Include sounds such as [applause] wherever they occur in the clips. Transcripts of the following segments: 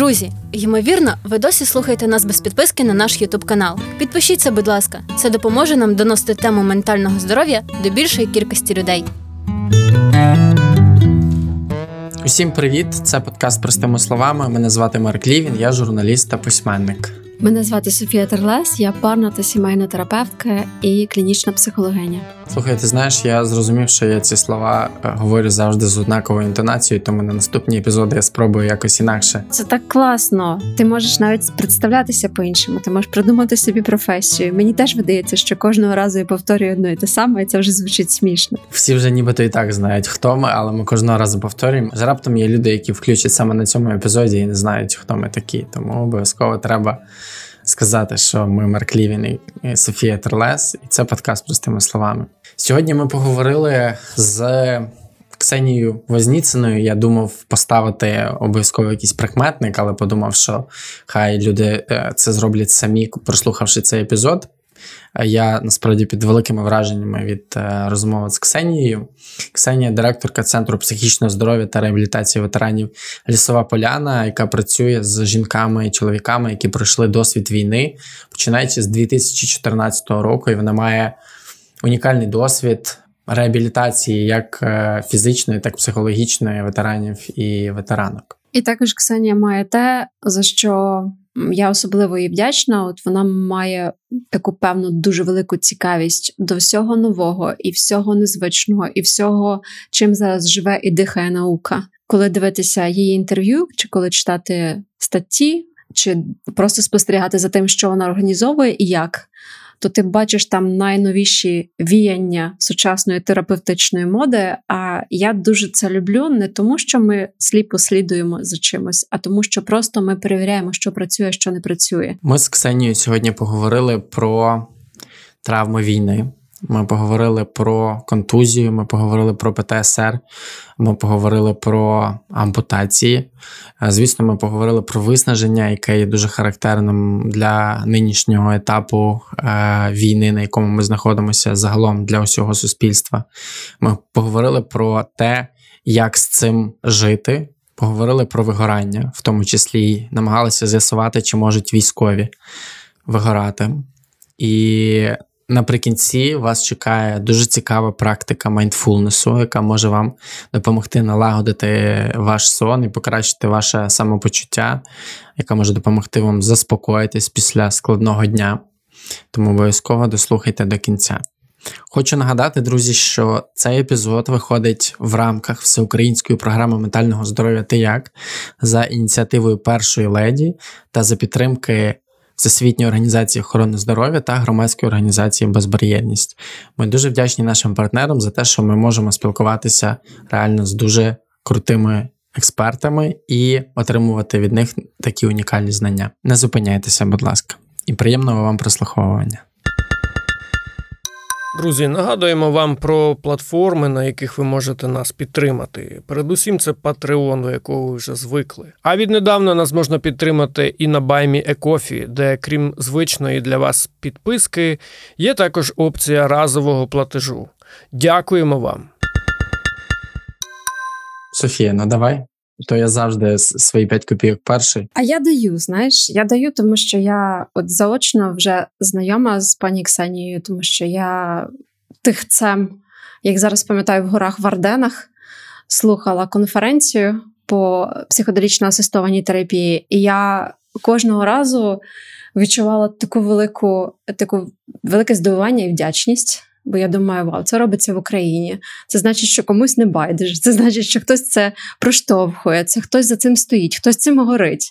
Друзі, ймовірно, ви досі слухаєте нас без підписки на наш Ютуб канал. Підпишіться, будь ласка, це допоможе нам доносити тему ментального здоров'я до більшої кількості людей. Усім привіт! Це подкаст простими словами. Мене звати Марк Лівін, я журналіст та письменник. Мене звати Софія Терлес, я парна та сімейна терапевтка і клінічна психологиня. Слухай, ти знаєш, я зрозумів, що я ці слова е, говорю завжди з однаковою інтонацією, тому на наступні епізоди я спробую якось інакше. Це так класно. Ти можеш навіть представлятися по-іншому, ти можеш придумати собі професію. Мені теж видається, що кожного разу я повторюю одне і те саме, і це вже звучить смішно. Всі вже нібито і так знають, хто ми, але ми кожного разу повторюємо. Ж раптом є люди, які включать саме на цьому епізоді і не знають, хто ми такі. Тому обов'язково треба сказати, що ми Марк Лівін і Софія Терлес, і це подкаст простими словами. Сьогодні ми поговорили з Ксенією Возніциною. Я думав поставити обов'язково якийсь прикметник, але подумав, що хай люди е, це зроблять самі, прослухавши цей епізод. Я насправді під великими враженнями від е, розмови з Ксенією. Ксенія, директорка Центру психічного здоров'я та реабілітації ветеранів Лісова Поляна, яка працює з жінками і чоловіками, які пройшли досвід війни, починаючи з 2014 року, і вона має унікальний досвід реабілітації як е, фізичної, так і психологічної ветеранів і ветеранок. І також Ксенія має те, за що я особливо їй вдячна. От вона має таку певну дуже велику цікавість до всього нового і всього незвичного, і всього, чим зараз живе і дихає наука. Коли дивитися її інтерв'ю, чи коли читати статті, чи просто спостерігати за тим, що вона організовує і як то ти бачиш там найновіші віяння сучасної терапевтичної моди. А я дуже це люблю не тому, що ми сліпо слідуємо за чимось, а тому, що просто ми перевіряємо, що працює, що не працює. Ми з Ксенією сьогодні поговорили про травми війни. Ми поговорили про контузію, ми поговорили про ПТСР, ми поговорили про ампутації. Е, звісно, ми поговорили про виснаження, яке є дуже характерним для нинішнього етапу е, війни, на якому ми знаходимося загалом для усього суспільства. Ми поговорили про те, як з цим жити. Поговорили про вигорання, в тому числі намагалися з'ясувати, чи можуть військові вигорати. І Наприкінці вас чекає дуже цікава практика майндфулнесу, яка може вам допомогти налагодити ваш сон і покращити ваше самопочуття, яка може допомогти вам заспокоїтись після складного дня. Тому обов'язково дослухайте до кінця. Хочу нагадати, друзі, що цей епізод виходить в рамках всеукраїнської програми ментального здоров'я «Ти як» за ініціативою першої леді та за підтримки Всесвітньої організації охорони здоров'я та громадської організації Безбар'єрність. Ми дуже вдячні нашим партнерам за те, що ми можемо спілкуватися реально з дуже крутими експертами і отримувати від них такі унікальні знання. Не зупиняйтеся, будь ласка, і приємного вам прослуховування. Друзі, нагадуємо вам про платформи, на яких ви можете нас підтримати. Передусім, це Patreon, до якого ви вже звикли. А віднедавна нас можна підтримати і на баймі Екофі, де, крім звичної для вас підписки, є також опція разового платежу. Дякуємо вам. Софія, ну давай то я завжди свої 5 копійок перший. А я даю, знаєш, я даю, тому що я от заочно вже знайома з пані Ксенією, тому що я тихцем, як зараз пам'ятаю, в горах в Арденах слухала конференцію по психоделічно асистованій терапії, і я кожного разу відчувала таку велику, таку велике здивування і вдячність. Бо я думаю, вау, це робиться в Україні. Це значить, що комусь не байдуже. Це значить, що хтось це проштовхує, це хтось за цим стоїть, хтось цим горить.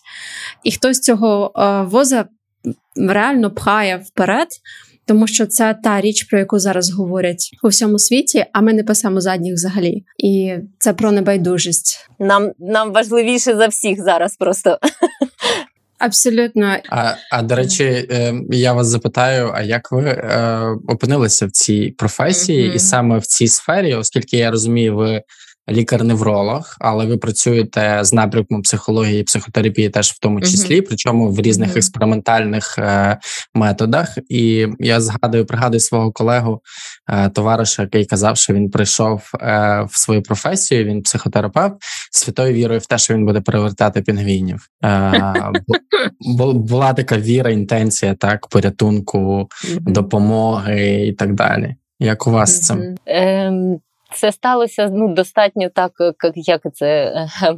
І хтось цього е, воза реально пхає вперед. Тому що це та річ, про яку зараз говорять у всьому світі, а ми не пасемо задніх взагалі. І це про небайдужість. Нам нам важливіше за всіх зараз просто. Абсолютно. А а до речі, е, я вас запитаю: а як ви е, опинилися в цій професії, mm-hmm. і саме в цій сфері, оскільки я розумію, ви лікар-невролог, але ви працюєте з напрямком психології і психотерапії теж в тому числі, причому в різних Мгм. експериментальних е, методах. І я згадую, пригадую свого колегу, е, товариша, який казав, що він прийшов е, в свою професію, він психотерапевт, святою вірою в те, що він буде перевертати пінгвінів. Е, бу- бу- була така віра, інтенція, так, порятунку, допомоги і так далі. Як у вас з цим? Ем, це сталося ну, достатньо так, як, як це. е,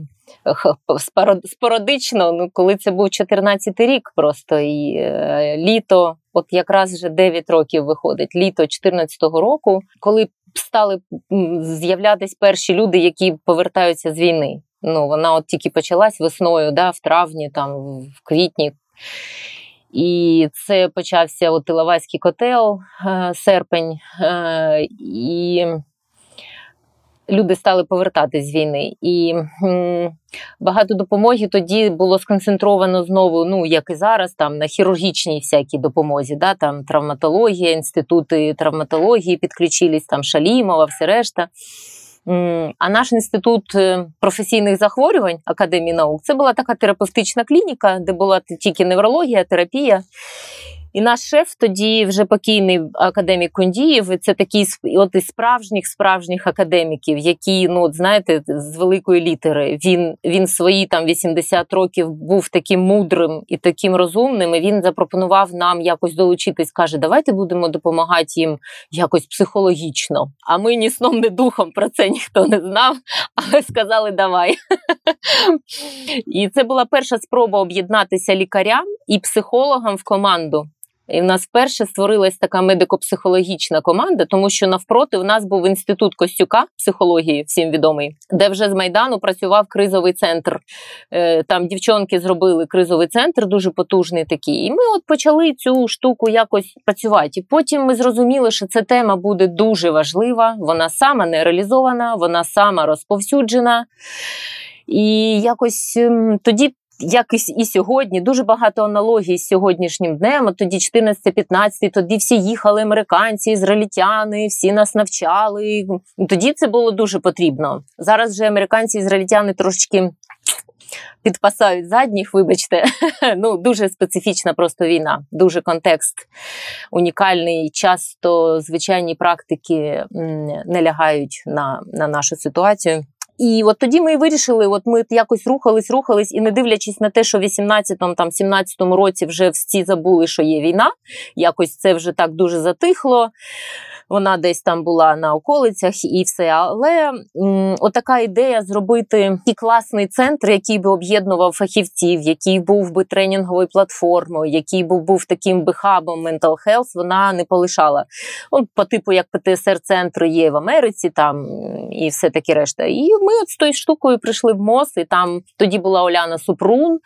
Спорадично, ну коли це був 14-й рік, просто і е, літо, от якраз вже 9 років виходить, літо 14-го року, коли стали м, з'являтись перші люди, які повертаються з війни. Ну, вона от тільки почалась весною, да, в травні, там, в квітні. І це почався от Іловайський котел, е, серпень, е, і люди стали повертатись з війни. І м, багато допомоги тоді було сконцентровано знову, ну як і зараз, там на хірургічній всякій допомозі, да, там травматологія, інститути травматології підключились, там Шалімова, все решта. А наш інститут е, професійних захворювань Академії наук це була така терапевтична клініка, де була тільки неврологія, терапія. І наш шеф тоді вже покійний академік Кундієв. і Це такий от із справжніх справжніх академіків, які, ну от знаєте, з великої літери. Він він свої там 80 років був таким мудрим і таким розумним. І він запропонував нам якось долучитись. каже: давайте будемо допомагати їм якось психологічно. А ми ні сном, ні духом про це ніхто не знав, але сказали давай. І це була перша спроба об'єднатися лікарям і психологам в команду. І в нас вперше створилась така медико-психологічна команда, тому що навпроти в нас був інститут Костюка психології, всім відомий, де вже з Майдану працював кризовий центр. Е, Там дівчонки зробили кризовий центр, дуже потужний такий. І ми от почали цю штуку якось працювати. І потім ми зрозуміли, що ця тема буде дуже важлива. Вона сама не реалізована, вона сама розповсюджена. І якось ем, тоді. Якось і сьогодні дуже багато аналогій з сьогоднішнім днем. От тоді 14-15, тоді всі їхали американці, ізраїльтяни, всі нас навчали. Тоді це було дуже потрібно. Зараз же американці ізраїльтяни трошечки підпасають задніх, вибачте. [laughs] Ну, дуже специфічна просто війна, дуже контекст унікальний. Часто звичайні практики не лягають на, на нашу ситуацію. І от тоді ми і вирішили, от ми якось рухались, рухались, і не дивлячись на те, що в 18-му, там 17-му році вже всі забули, що є війна. Якось це вже так дуже затихло. Вона десь там була на околицях і все. Але м, отака ідея зробити такий класний центр, який би об'єднував фахівців, який був би тренінговою платформою, який був, був таким би хабом mental health, вона не полишала. От, по типу, як ПТСР-центри є в Америці, там і все таке решта. І ми от з тою штукою прийшли в МОЗ, і там тоді була Оляна Супрун,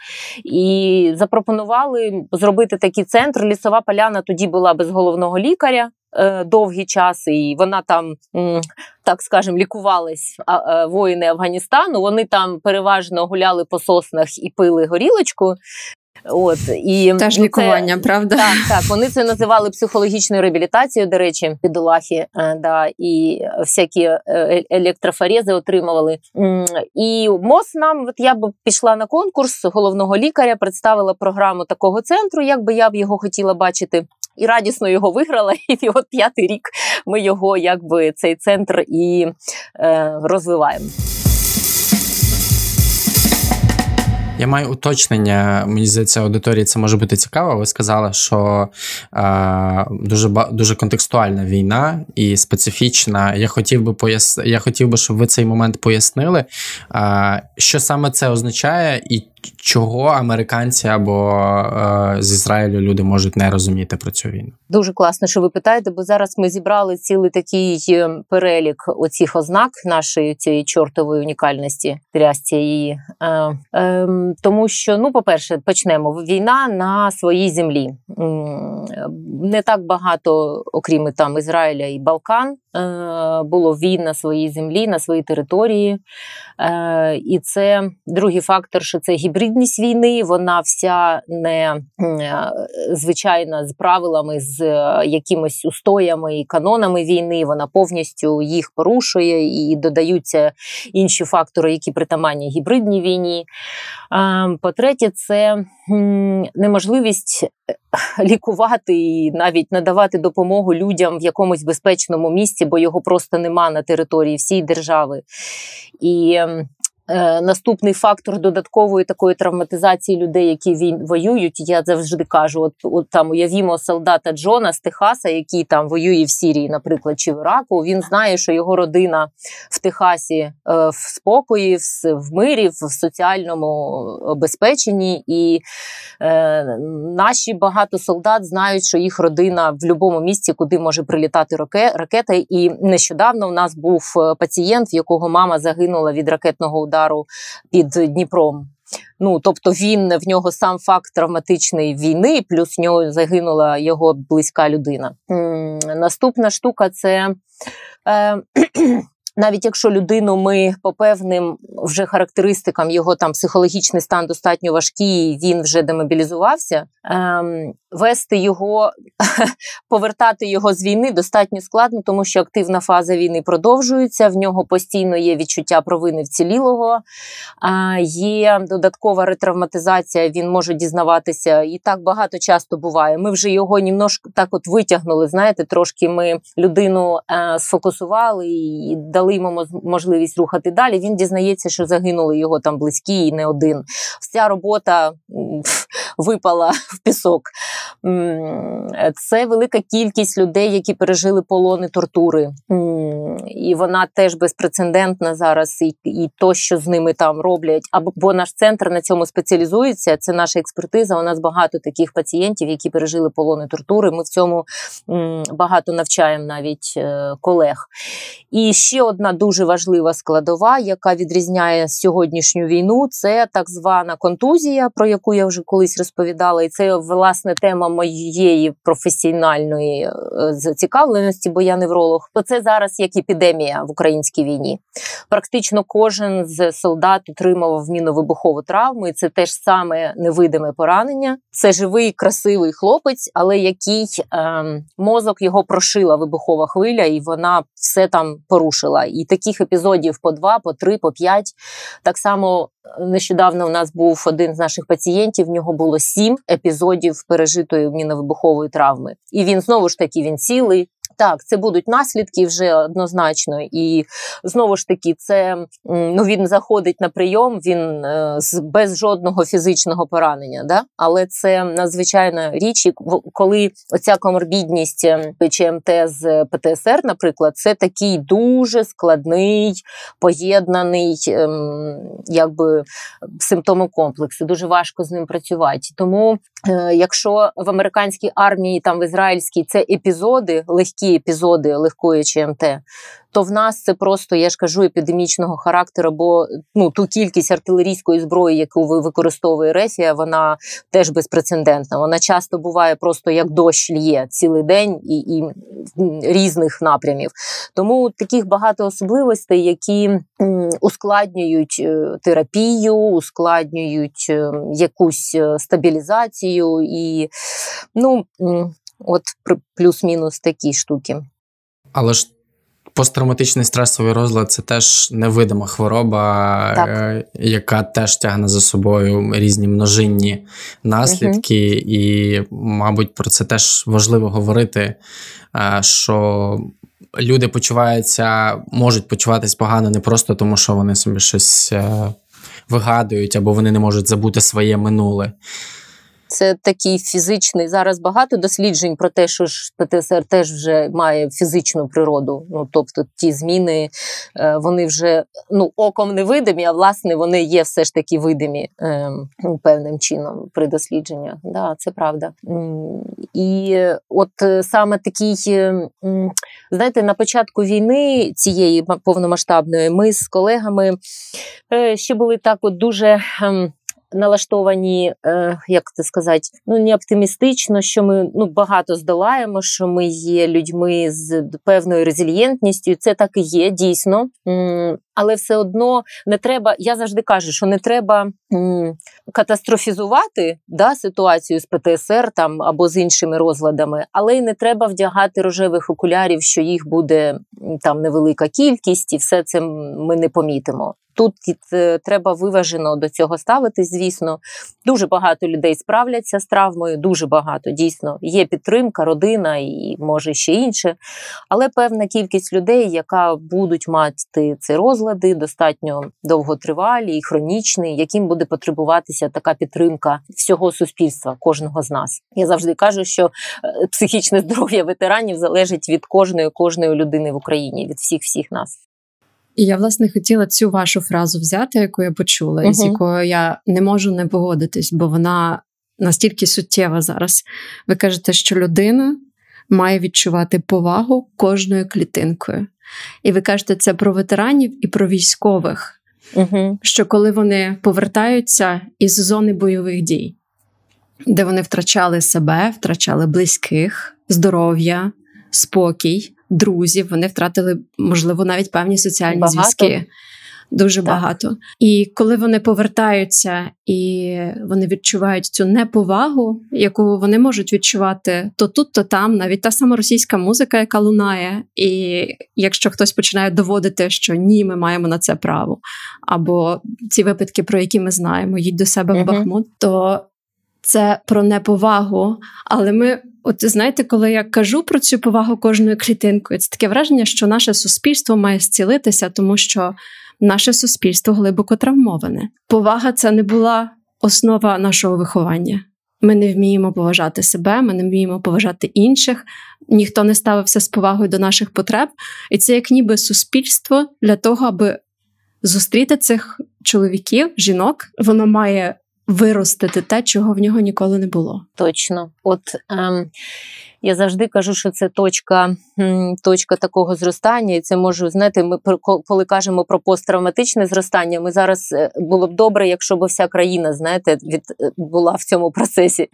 і запропонували зробити такий центр. Лісова поляна тоді була без головного лікаря. Е, Довгий час, і вона там, так скажемо, лікувались а, е, воїни Афганістану. Вони там переважно гуляли по соснах і пили горілочку. От і Теж ну, це- лікування, правда? так, так, вони це називали психологічною реабілітацією, до речі, підолахи, е, да, і всякі електрофорези отримували. І МОЗ нам, от я б пішла на конкурс головного лікаря, представила програму такого центру, як би я б його хотіла бачити. І радісно його виграла, [laughs] і от п'ятий рік ми його, якби цей центр і е, розвиваємо. Я маю уточнення. Мені здається, аудиторії це може бути цікаво. Ви сказали, що е, дуже дуже контекстуальна війна і специфічна. Я хотів би пояс... Я хотів би, щоб ви цей момент пояснили, е, що саме це означає, і чого американці або е, з Ізраїлю люди можуть не розуміти про цю війну. Дуже класно, що ви питаєте, бо зараз ми зібрали цілий такий е, перелік оцих ознак нашої цієї чортової унікальності, трясця її. Е, е, тому що, ну, по-перше, почнемо війна на своїй землі. Не так багато, окрім там Ізраїля і Балкан, е, було війн на своїй землі, на своїй території. Е, і це другий фактор, що це гібрид гібридність війни, вона вся не е, звичайна з правилами, з е, якимись устоями і канонами війни. Вона повністю їх порушує і додаються інші фактори, які притаманні гібридній війні. По-третє, це неможливість е, лікувати і навіть надавати допомогу людям в якомусь безпечному місці, бо його просто нема на території всієї держави. І е, наступний фактор додаткової такої травматизації людей, які він воюють. Я завжди кажу: от, от там уявімо солдата Джона з Техаса, який там воює в Сірії, наприклад, чи в Іраку. Він знає, що його родина в Техасі е, в спокої, в, в мирі, в соціальному обезпеченні. І е, наші багато солдат знають, що їх родина в будь-якому місці, куди може прилітати ракета. І нещодавно в нас був е, пацієнт, в якого мама загинула від ракетного удару під Дніпром. Ну, тобто він в нього сам факт травматичної війни, плюс в нього загинула його близька людина. Наступна штука це. Е, навіть якщо людину ми по певним вже характеристикам його там психологічний стан достатньо важкий, він вже демобілізувався, ем, вести його, [laughs] повертати його з війни достатньо складно, тому що активна фаза війни продовжується. В нього постійно є відчуття провини вцілілого, а, є додаткова ретравматизація. Він може дізнаватися, і так багато часто буває. Ми вже його німножко так от витягнули. Знаєте, трошки ми людину е, сфокусували і дали йому можливість рухати далі. Він дізнається, що загинули його там близькі і не один. Вся робота випала [laughs] в пісок. Це велика кількість людей, які пережили полони тортури. І вона теж безпрецедентна зараз, і, і то, що з ними там роблять. Або бо наш центр на цьому спеціалізується. Це наша експертиза. У нас багато таких пацієнтів, які пережили полони тортури. Ми в цьому багато навчаємо навіть е, колег. І ще одна дуже важлива складова, яка відрізняє сьогоднішню війну, це так звана контузія, про яку я вже колись розповідала. І це власне тема моєї професіональної е, зацікавленості, бо я невролог. То це зараз як епідемія в українській війні. Практично кожен з солдат отримав міновибухову травму, і це теж саме невидиме поранення. Це живий, красивий хлопець, але який ем, мозок його прошила вибухова хвиля, і вона все там порушила. І таких епізодів по два, по три, по п'ять. Так само е, нещодавно у нас був один з наших пацієнтів. В нього було сім епізодів пережитої міновибухової травми. І він знову ж таки він цілий. Так, це будуть наслідки вже однозначно, і знову ж таки, це ну він заходить на прийом, він е, без жодного фізичного поранення, да? але це надзвичайна річ, і коли оця коморбідність е, ЧМТ з ПТСР, наприклад, це такий дуже складний, поєднаний, ем, якби симптомокомплекс. Дуже важко з ним працювати. Тому, е, якщо в американській армії, там в ізраїльській це епізоди, легкі епізоди легкої ЧМТ, то в нас це просто, я ж кажу, епідемічного характеру, бо ну ту кількість артилерійської зброї, яку ви використовує Рефія, вона теж безпрецедентна. Вона часто буває просто як дощ лє цілий день і, і різних напрямів. Тому таких багато особливостей, які ускладнюють е, терапію, ускладнюють е, якусь е, стабілізацію і ну от плюс-мінус такі штуки. Але ж посттравматичний стресовий розлад це теж невидима хвороба, Так. е, яка теж тягне за собою різні множинні наслідки, і, мабуть, про це теж важливо говорити, е, що. Люди почуваються, можуть почуватись погано не просто тому, що вони собі щось е, вигадують, або вони не можуть забути своє минуле. Це такий фізичний. Зараз багато досліджень про те, що ж ПТСР теж вже має фізичну природу. Ну тобто ті зміни е, вони вже ну оком не видимі, а власне вони є все ж таки видимі е, ну, певним чином при дослідженнях. Да, це правда. І от е, саме такий, е, знаєте, на початку війни цієї повномасштабної ми з колегами ще були так, от дуже. Налаштовані, е, як це сказати, ну не оптимістично, що ми ну багато здолаємо, що ми є людьми з певною резильєнтністю. Це так і є дійсно. Але все одно не треба. Я завжди кажу, що не треба м, катастрофізувати да, ситуацію з ПТСР там або з іншими розладами, але й не треба вдягати рожевих окулярів, що їх буде там невелика кількість, і все це ми не помітимо. Тут е, треба виважено до цього ставитись. Звісно, дуже багато людей справляться з травмою. Дуже багато дійсно є підтримка, родина і може ще інше. Але певна кількість людей, яка будуть мати ці розлади, достатньо довготривалі і хронічні, яким буде потребуватися така підтримка всього суспільства, кожного з нас. Я завжди кажу, що е, психічне здоров'я ветеранів залежить від кожної кожної людини в Україні, від всіх всіх нас. І я, власне, хотіла цю вашу фразу взяти, яку я почула, і з якою я не можу не погодитись, бо вона настільки суттєва зараз. Ви кажете, що людина має відчувати повагу кожною клітинкою. І ви кажете це про ветеранів і про військових, Угу. що коли вони повертаються із зони бойових дій, де вони втрачали себе, втрачали близьких, здоров'я, спокій, друзів, вони втратили, можливо, навіть певні соціальні Багато. зв'язки. Дуже Так. багато. І коли вони повертаються і вони відчувають цю неповагу, яку вони можуть відчувати то тут, то там, навіть та сама російська музика, яка лунає. І якщо хтось починає доводити, що ні, ми маємо на це право, або ці випадки, про які ми знаємо, їдь до себе в Бахмут, то це про неповагу. Але ми, от знаєте, коли я кажу про цю повагу кожною клітинкою, це таке враження, що наше суспільство має зцілитися, тому що наше суспільство глибоко травмоване. Повага це не була основа нашого виховання. Ми не вміємо поважати себе, ми не вміємо поважати інших. Ніхто не ставився з повагою до наших потреб, і це як ніби суспільство для того, аби зустріти цих чоловіків, жінок, воно має виростити те, чого в нього ніколи не було. Точно, от ем, я завжди кажу, що це точка, точка такого зростання, і це може знаєте, ми коли кажемо про посттравматичне зростання, ми зараз е, було б добре, якщо б вся країна, знаєте, від е, була в цьому процесі,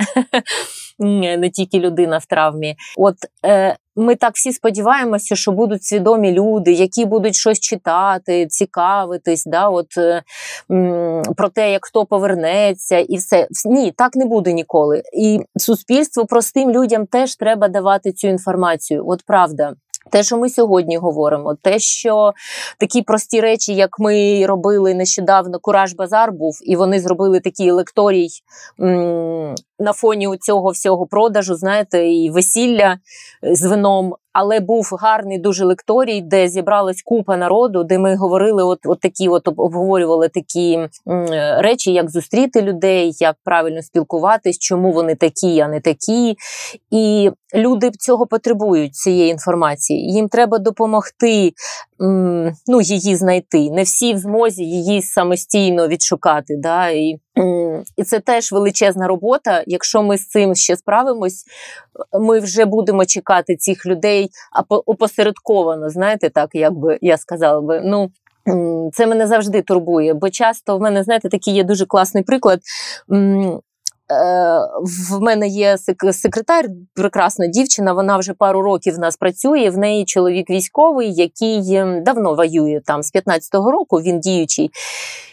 [laughs] не тільки людина в травмі. От е, ми так всі сподіваємося, що будуть свідомі люди, які будуть щось читати, цікавитись, да, от, е, м, про те, як хто повернеться, і все. Ні, так не буде ніколи. І суспільству простим людям теж треба давати цю інформацію. От правда. Те, що ми сьогодні говоримо, те, що такі прості речі, як ми робили нещодавно, Кураж Базар був, і вони зробили такий лекторій на фоні цього всього продажу, знаєте, і весілля е, з вином. Але був гарний дуже лекторій, де зібралась купа народу, де ми говорили, от, от такі, от обговорювали такі м, е, речі, як зустріти людей, як правильно спілкуватись, чому вони такі, а не такі. І люди цього потребують цієї інформації. Їм треба допомогти ну, її знайти. Не всі в змозі її самостійно відшукати. Да? І, і це теж величезна робота. Якщо ми з цим ще справимось, ми вже будемо чекати цих людей опосередковано, знаєте, так як би я сказала би. Ну, це мене завжди турбує, бо часто в мене, знаєте, такий є дуже класний приклад. Е, В мене є секретар, прекрасна дівчина. Вона вже пару років в нас працює. В неї чоловік військовий, який ем, давно воює там з 15-го року. Він діючий.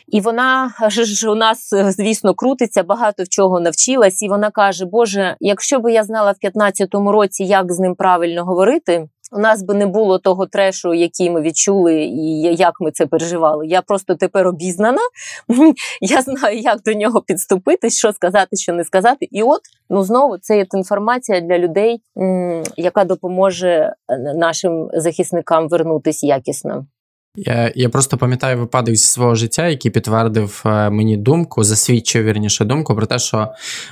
І вона [laughs] ж- у нас, е, звісно, крутиться, багато в чого навчилась. І вона каже: Боже, якщо б я знала в 15-му році, як з ним правильно говорити. У нас би не було того трешу, який ми відчули, і як ми це переживали. Я просто тепер обізнана. [laughs] Я знаю, як до нього підступити, що сказати, що не сказати. І от ну знову це є інформація для людей, яка допоможе е, нашим захисникам вернутись якісно. Я, я просто пам'ятаю випадок зі свого життя, який підтвердив е, мені думку, засвідчив вірніше думку про те, що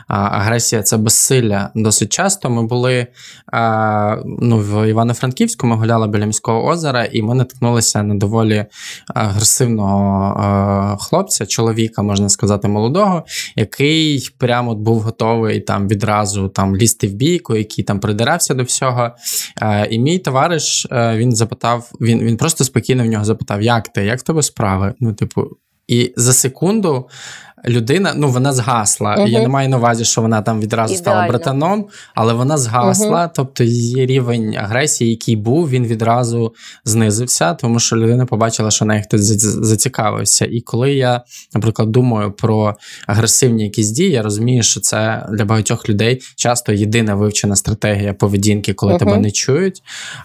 а, агресія це безсилля. Досить часто ми були а, ну, в Івано-Франківську, ми гуляли біля міського озера, і ми наткнулися на доволі агресивного а, хлопця, чоловіка, можна сказати, молодого, який прямо був готовий там відразу там лізти в бійку, який там придирався до всього. Е, і мій товариш е, він запитав, він, він просто спокійно в нього запитав, як ти, як в тебе справи? Ну, типу, і за секунду людина, ну вона згасла. Мгм. Я не маю на увазі, що вона там відразу стала братаном, але вона згасла. Тобто її рівень агресії, який був, він відразу знизився, тому що людина побачила, що неї хтось зацікавився. І коли я, наприклад, думаю про агресивні якісь дії, я розумію, що це для багатьох людей часто єдина вивчена стратегія поведінки, коли Мгм. тебе не чують.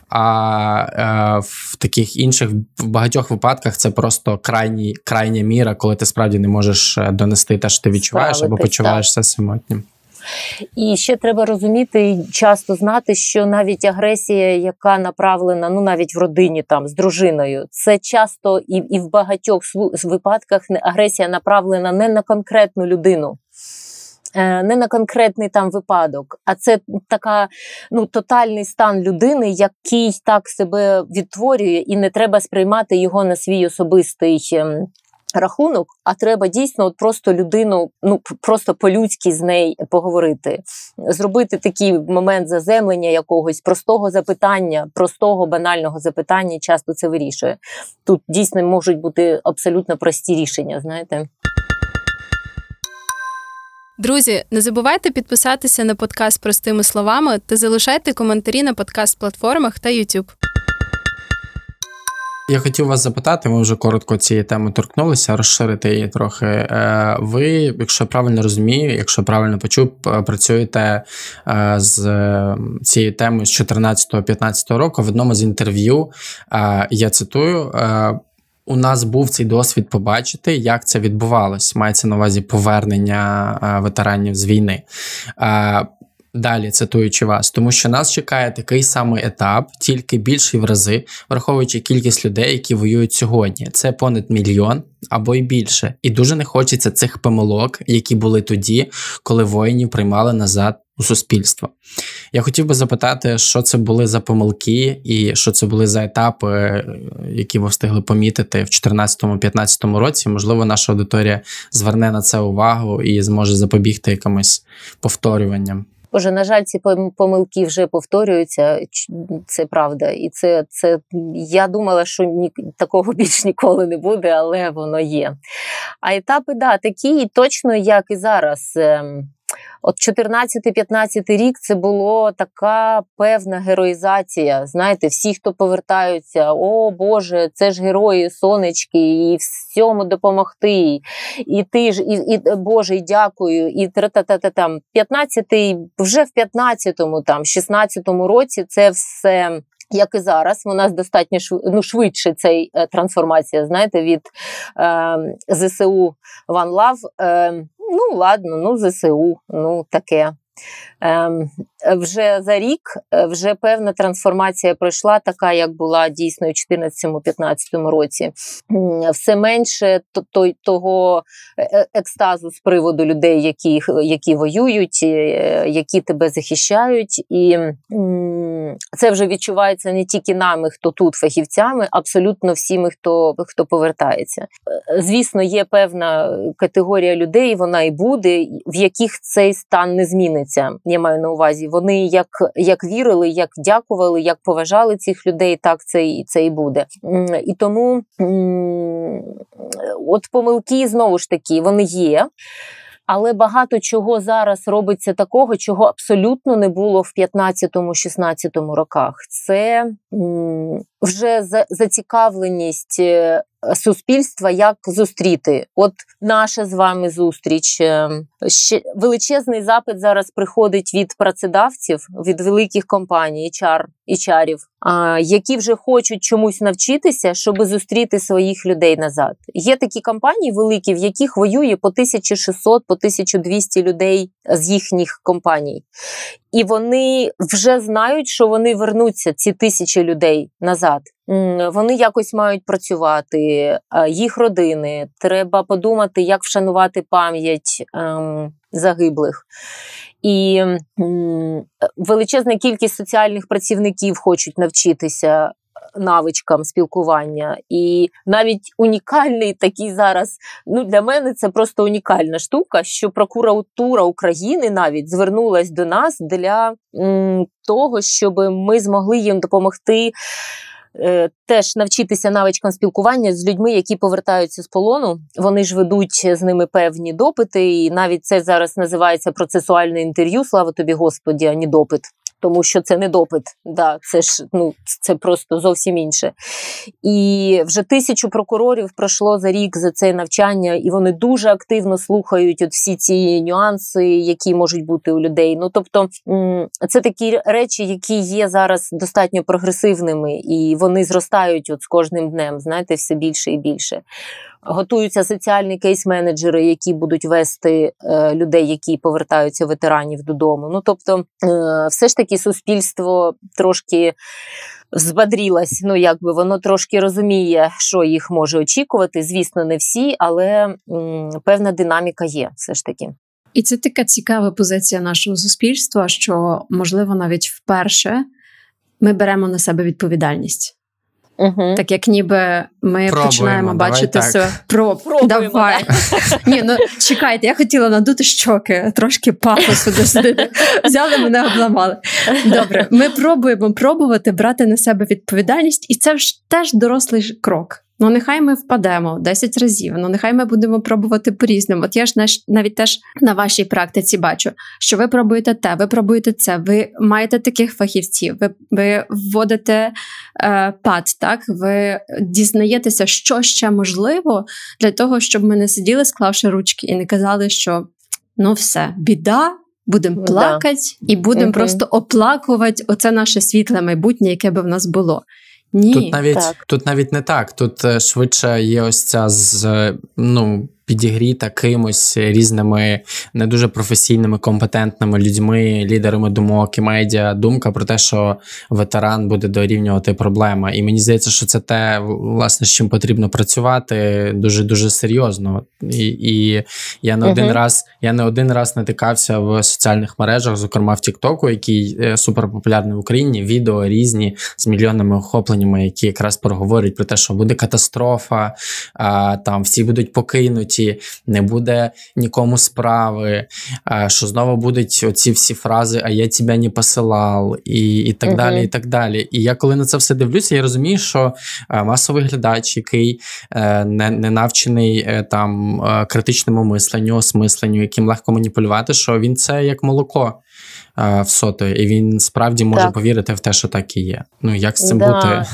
А е, в таких інших в багатьох випадках це просто крайній, крайня міра, коли ти справді не можеш е, донести те, що ти відчуваєш, або почуваєшся самотнім. І ще треба розуміти і часто знати, що навіть агресія, яка направлена, ну навіть в родині там з дружиною, це часто і, і в багатьох випадках агресія направлена не на конкретну людину. е, Не на конкретний там випадок, а це така ну тотальний стан людини, який так себе відтворює, і не треба сприймати його на свій особистий ем, рахунок, а треба дійсно от просто людину, ну просто по-людськи з нею поговорити, зробити такий момент заземлення якогось простого запитання, простого банального запитання, часто це вирішує. Тут дійсно можуть бути абсолютно прості рішення, знаєте. Друзі, не забувайте підписатися на подкаст простими словами та залишайте коментарі на подкаст-платформах та YouTube. Я хотів вас запитати, ми вже коротко цієї теми торкнулися, розширити її трохи. Е, Ви, якщо я правильно розумію, якщо правильно почув, працюєте е, з цією темою з 14-15 року. В одному з інтерв'ю е, я цитую. У нас був цей досвід побачити, як це відбувалось. Мається на увазі повернення ветеранів з війни. Далі цитуючи вас, тому що нас чекає такий самий етап, тільки більший в рази, враховуючи кількість людей, які воюють сьогодні. Це понад мільйон або й більше. І дуже не хочеться цих помилок, які були тоді, коли воїнів приймали назад у суспільство. Я хотів би запитати, що це були за помилки, і що це були за етапи, е, які ви встигли помітити в 2014-2015 році. Можливо, наша аудиторія зверне на це увагу і зможе запобігти якимось повторюванням. Боже, на жаль, ці пом- помилки вже повторюються. Це правда. І це, це я думала, що ні, такого [laughs] більш ніколи не буде, але воно є. А етапи, да, такі точно, як і зараз. Ем, От 14-15 рік це було така певна героїзація. Знаєте, всі, хто повертаються, о Боже, це ж герої, сонечки, і всьому допомогти. І ти ж, і, і Боже, і дякую, і тра-та-та-та там 15-й, вже в 15-му, там, 16-му році це все. Як і зараз, у нас достатньо ну, швидше цей е, трансформація, знаєте, від е, ЗСУ One Love. Е, ну, ладно, ну ЗСУ, ну таке. Ем, вже за рік е, вже певна трансформація пройшла, така як була дійсно у 2014-2015 році. Все менше того е- екстазу з приводу людей, які, які воюють, е, які тебе захищають. І це вже відчувається не тільки нами, хто тут фахівцями, абсолютно всіми, хто, хто повертається. Е, Звісно, є певна категорія людей, вона і буде, в яких цей стан не зміниться. Я маю на увазі. Вони як, як вірили, як дякували, як поважали цих людей, так це і це і буде. І тому от помилки знову ж таки вони є. Але багато чого зараз робиться такого, чого абсолютно не було в 15-16 роках. Це вже за- зацікавленість е, суспільства, як зустріти. От наша з вами зустріч. е, Ще величезний запит зараз приходить від працедавців, від великих компаній, HR, HR-ів, які вже хочуть чомусь навчитися, щоб зустріти своїх людей назад. Є такі компанії великі, в яких воює по 1600, по 1200 людей з їхніх компаній. І вони вже знають, що вони вернуться ці тисячі людей назад. Вони якось мають працювати, їх родини. Треба подумати, як вшанувати пам'ять ем, загиблих. І величезна кількість соціальних працівників хочуть навчитися навичкам спілкування. І навіть унікальний такий зараз, ну для мене це просто унікальна штука, що прокуратура України навіть звернулась до нас для м, того, щоб ми змогли їм допомогти е, теж навчитися навичкам спілкування з людьми, які повертаються з полону. Вони ж ведуть з ними певні допити, і навіть це зараз називається процесуальне інтерв'ю. Слава тобі, Господі, а не допит. Тому що це не допит, да, це ж ну це просто зовсім інше. І вже тисячу прокурорів пройшло за рік за це навчання, і вони дуже активно слухають от всі ці нюанси, які можуть бути у людей. Ну тобто, це такі речі, які є зараз достатньо прогресивними, і вони зростають от з кожним днем, знаєте, все більше і більше. Готуються соціальні кейс-менеджери, які будуть вести е, людей, які повертаються ветеранів додому. Ну тобто, е, все ж таки суспільство трошки збадрілось. Ну якби воно трошки розуміє, що їх може очікувати. Звісно, не всі, але м, певна динаміка є все ж таки. І це така цікава позиція нашого суспільства, що можливо навіть вперше ми беремо на себе відповідальність. Угу. Так як ніби ми Пробуємо, починаємо давай бачити так. себе. Про, Пробуємо, давай. [laughs] Ні, ну чекайте, я хотіла надути щоки, трошки пафосу досити. Взяли мене, обламали. Добре, ми пробуємо пробувати брати на себе відповідальність, і це ж теж дорослий крок. Ну, нехай ми впадемо 10 разів, ну нехай ми будемо пробувати по-різному. От я ж навіть теж на вашій практиці бачу, що ви пробуєте те, ви пробуєте це, ви маєте таких фахівців, ви, ви вводите е, пад, так ви дізнаєтеся, що ще можливо для того, щоб ми не сиділи, склавши ручки, і не казали, що ну все, біда. Будемо Да. плакати і будемо Мгм. просто оплакувати оце наше світле майбутнє, яке би в нас було. Ні, Тут навіть так. тут навіть не так. Тут е, швидше є ось ця з е, ну. Підігріта кимось різними не дуже професійними, компетентними людьми, лідерами думок і медіа. Думка про те, що ветеран буде дорівнювати проблема. І мені здається, що це те, власне, з чим потрібно працювати дуже дуже серйозно. І, і я не Мгм. один раз я не один раз натикався в соціальних мережах, зокрема в Тіктоку, який е, суперпопулярний в Україні. Відео різні з мільйонними охопленнями, які якраз проговорюють про те, що буде катастрофа, а, там всі будуть покинуті, не буде нікому справи. Що знову будуть оці всі фрази, а я тебе не посилав, і, і так Мгм. далі. І так далі. І я коли на це все дивлюся, я розумію, що е, масовий глядач, який е, не, не навчений е, там критичному мисленню, осмисленню, яким легко маніпулювати, що він це як молоко. Всотує, і він справді може Так. повірити в те, що так і є. Ну як з цим Да. бути?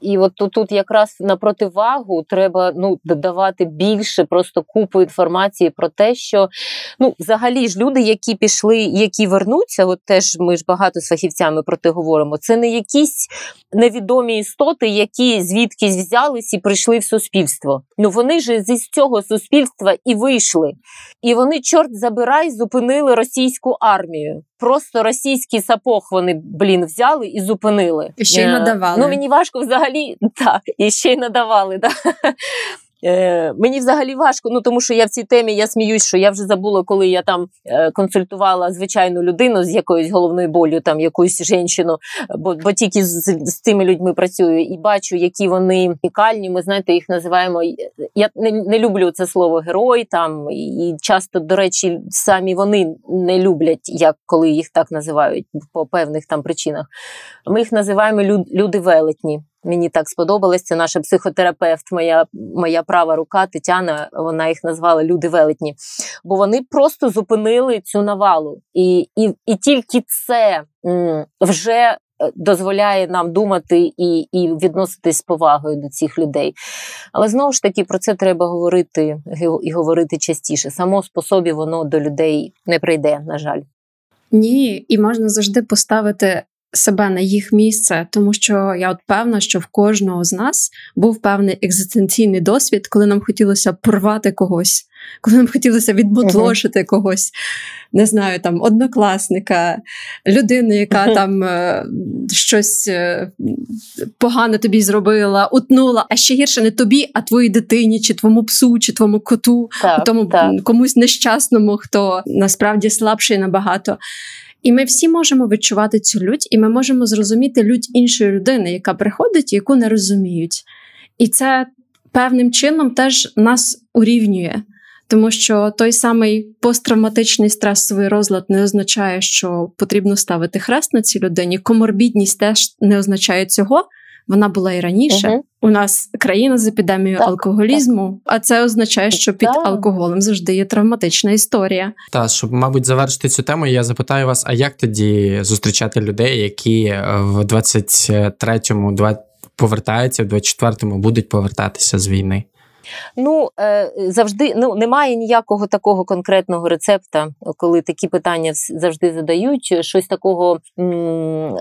І от тут, тут якраз на противагу треба ну, додавати більше просто купу інформації про те, що ну, взагалі ж люди, які пішли, які вернуться, от теж ми ж багато з фахівцями про те говоримо, це не якісь невідомі істоти, які звідкись взялись і прийшли в суспільство. Ну вони ж зі цього суспільства і вийшли. І вони, чорт забирай, зупинили російську армію. Просто російський сапог вони, блін, взяли і зупинили. І ще й Е, надавали. Ну, мені важко взагалі, так, і ще й надавали. Да. Е, мені взагалі важко, ну тому що я в цій темі я сміюсь, що я вже забула, коли я там е, консультувала звичайну людину з якоюсь головною болю, там якусь жінку, бо, бо тільки з, з цими людьми працюю і бачу, які вони унікальні. Ми знаєте, їх називаємо. Я не, не люблю це слово герой там, і часто, до речі, самі вони не люблять, як коли їх так називають по певних там причинах. Ми їх називаємо люд, люди велетні. Мені так сподобалось. Це наша психотерапевт, моя, моя права рука Тетяна. Вона їх назвала люди велетні. Бо вони просто зупинили цю навалу. І, і, і тільки це вже е, дозволяє нам думати і, і відноситись з повагою до цих людей. Але знову ж таки про це треба говорити і говорити частіше. Само по собі воно до людей не прийде, на жаль. Ні, і можна завжди поставити себе на їх місце, тому що я от певна, що в кожного з нас був певний екзистенційний досвід, коли нам хотілося порвати когось, коли нам хотілося відбудлошити когось, не знаю, там однокласника, людину, яка там е, щось е, погане тобі зробила, утнула, а ще гірше не тобі, а твоїй дитині, чи твоєму псу, чи твоєму коту Так, тому так. комусь нещасному, хто насправді слабший набагато. І ми всі можемо відчувати цю лють, і ми можемо зрозуміти лють іншої людини, яка приходить, яку не розуміють. І це певним чином теж нас урівнює. Тому що той самий посттравматичний стресовий розлад не означає, що потрібно ставити хрест на цій людині. Коморбідність теж не означає цього. Вона була і раніше. Угу. У нас країна з епідемією Так, алкоголізму, а це означає, що під Так. алкоголем завжди є травматична історія. Та щоб, мабуть, завершити цю тему, я запитаю вас: а як тоді зустрічати людей, які е, в 23-му два- повертаються, в 24-му будуть повертатися з війни? Ну е, завжди ну немає ніякого такого конкретного рецепта, коли такі питання завжди задають. Щось такого е,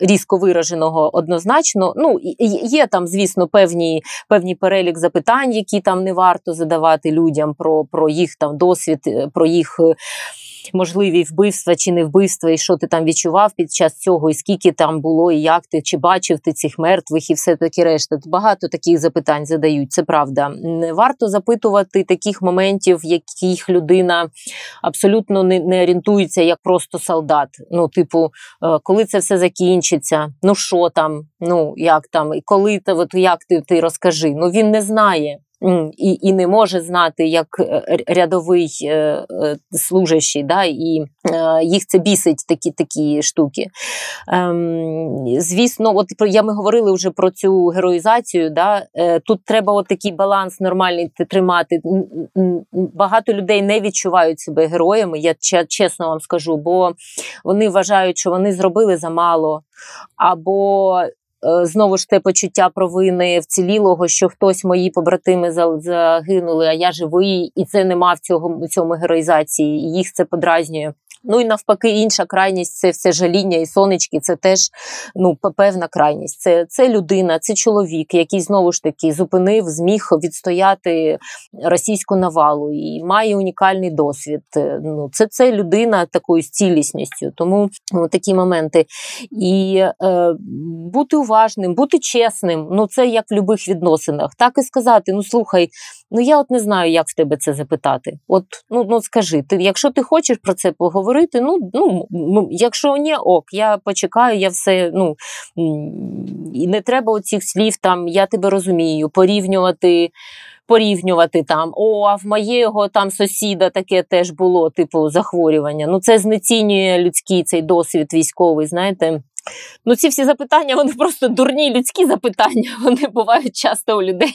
різко вираженого однозначно. Ну є там, звісно, певні певні перелік запитань, які там не варто задавати людям про, про їх там досвід, е, про їх. Можливі вбивства чи не вбивства, і що ти там відчував під час цього, і скільки там було, і як ти, чи бачив ти цих мертвих, і все таке решта. Багато таких запитань задають, це правда. Не варто запитувати таких моментів, яких людина абсолютно не, не орієнтується як просто солдат. Ну, типу, е, коли це все закінчиться, ну що там, ну як там, і коли ти, от як ти, ти розкажи. Ну він не знає. І, і не може знати як е, рядовий е, е, служащий, да, і їх це бісить такі такі штуки. Ем, звісно, от я ми говорили вже про цю героїзацію. Да, тут треба от такий баланс нормальний тримати. Багато людей не відчувають себе героями, я чесно вам скажу, бо вони вважають, що вони зробили замало, або знову ж те почуття провини вцілілого, що хтось мої побратими за- загинули, а я живий, і це нема в цьому в цьому героїзації, їх це подразнює. Ну і навпаки, інша крайність це все жаління і сонечки. Це теж ну певна крайність. Це, це людина, це чоловік, який знову ж таки зупинив, зміг відстояти російську навалу і має унікальний досвід. Е, Ну це, це людина такою цілісністю. Тому ну, такі моменти. І е, бути уважним, бути чесним. Ну це як в будь-яких відносинах. Так і сказати: ну слухай, ну я от не знаю, як в тебе це запитати. От ну, ну скажи, ти, якщо ти хочеш про це поговорити, ну ну якщо ні, ок, я почекаю, я все. Ну і не треба оцих слів там я тебе розумію, порівнювати. Порівнювати там, о, а в моєго там сусіда таке теж було, типу, захворювання. Ну, це знецінює людський цей досвід військовий, знаєте. Ну, ці всі запитання, вони просто дурні людські запитання. [laughs] Вони бувають часто у людей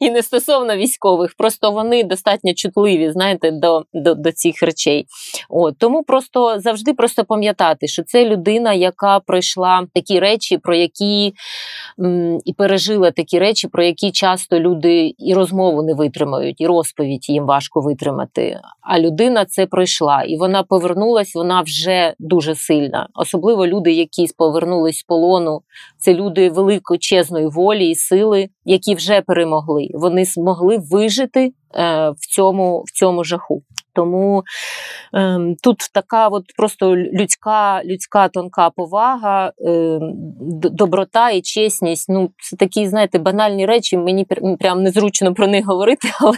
і не стосовно військових. Просто вони достатньо чутливі, знаєте, до, до, до цих речей. От, тому просто завжди просто пам'ятати, що це людина, яка пройшла такі речі, про які м, і пережила такі речі, про які часто люди і розмову не витримають, і розповідь їм важко витримати. А людина це пройшла, і вона повернулась, вона вже дуже сильна. Особливо люди, які повернулись з полону, це люди великочезної волі і сили, які вже перемогли. Вони змогли вижити е, в, цьому, в цьому жаху. Тому ем, тут така от просто людська, людська тонка повага, д- доброта і чесність. Ну, це такі, знаєте, банальні речі. Мені пр- прям незручно про них говорити, [laughs] але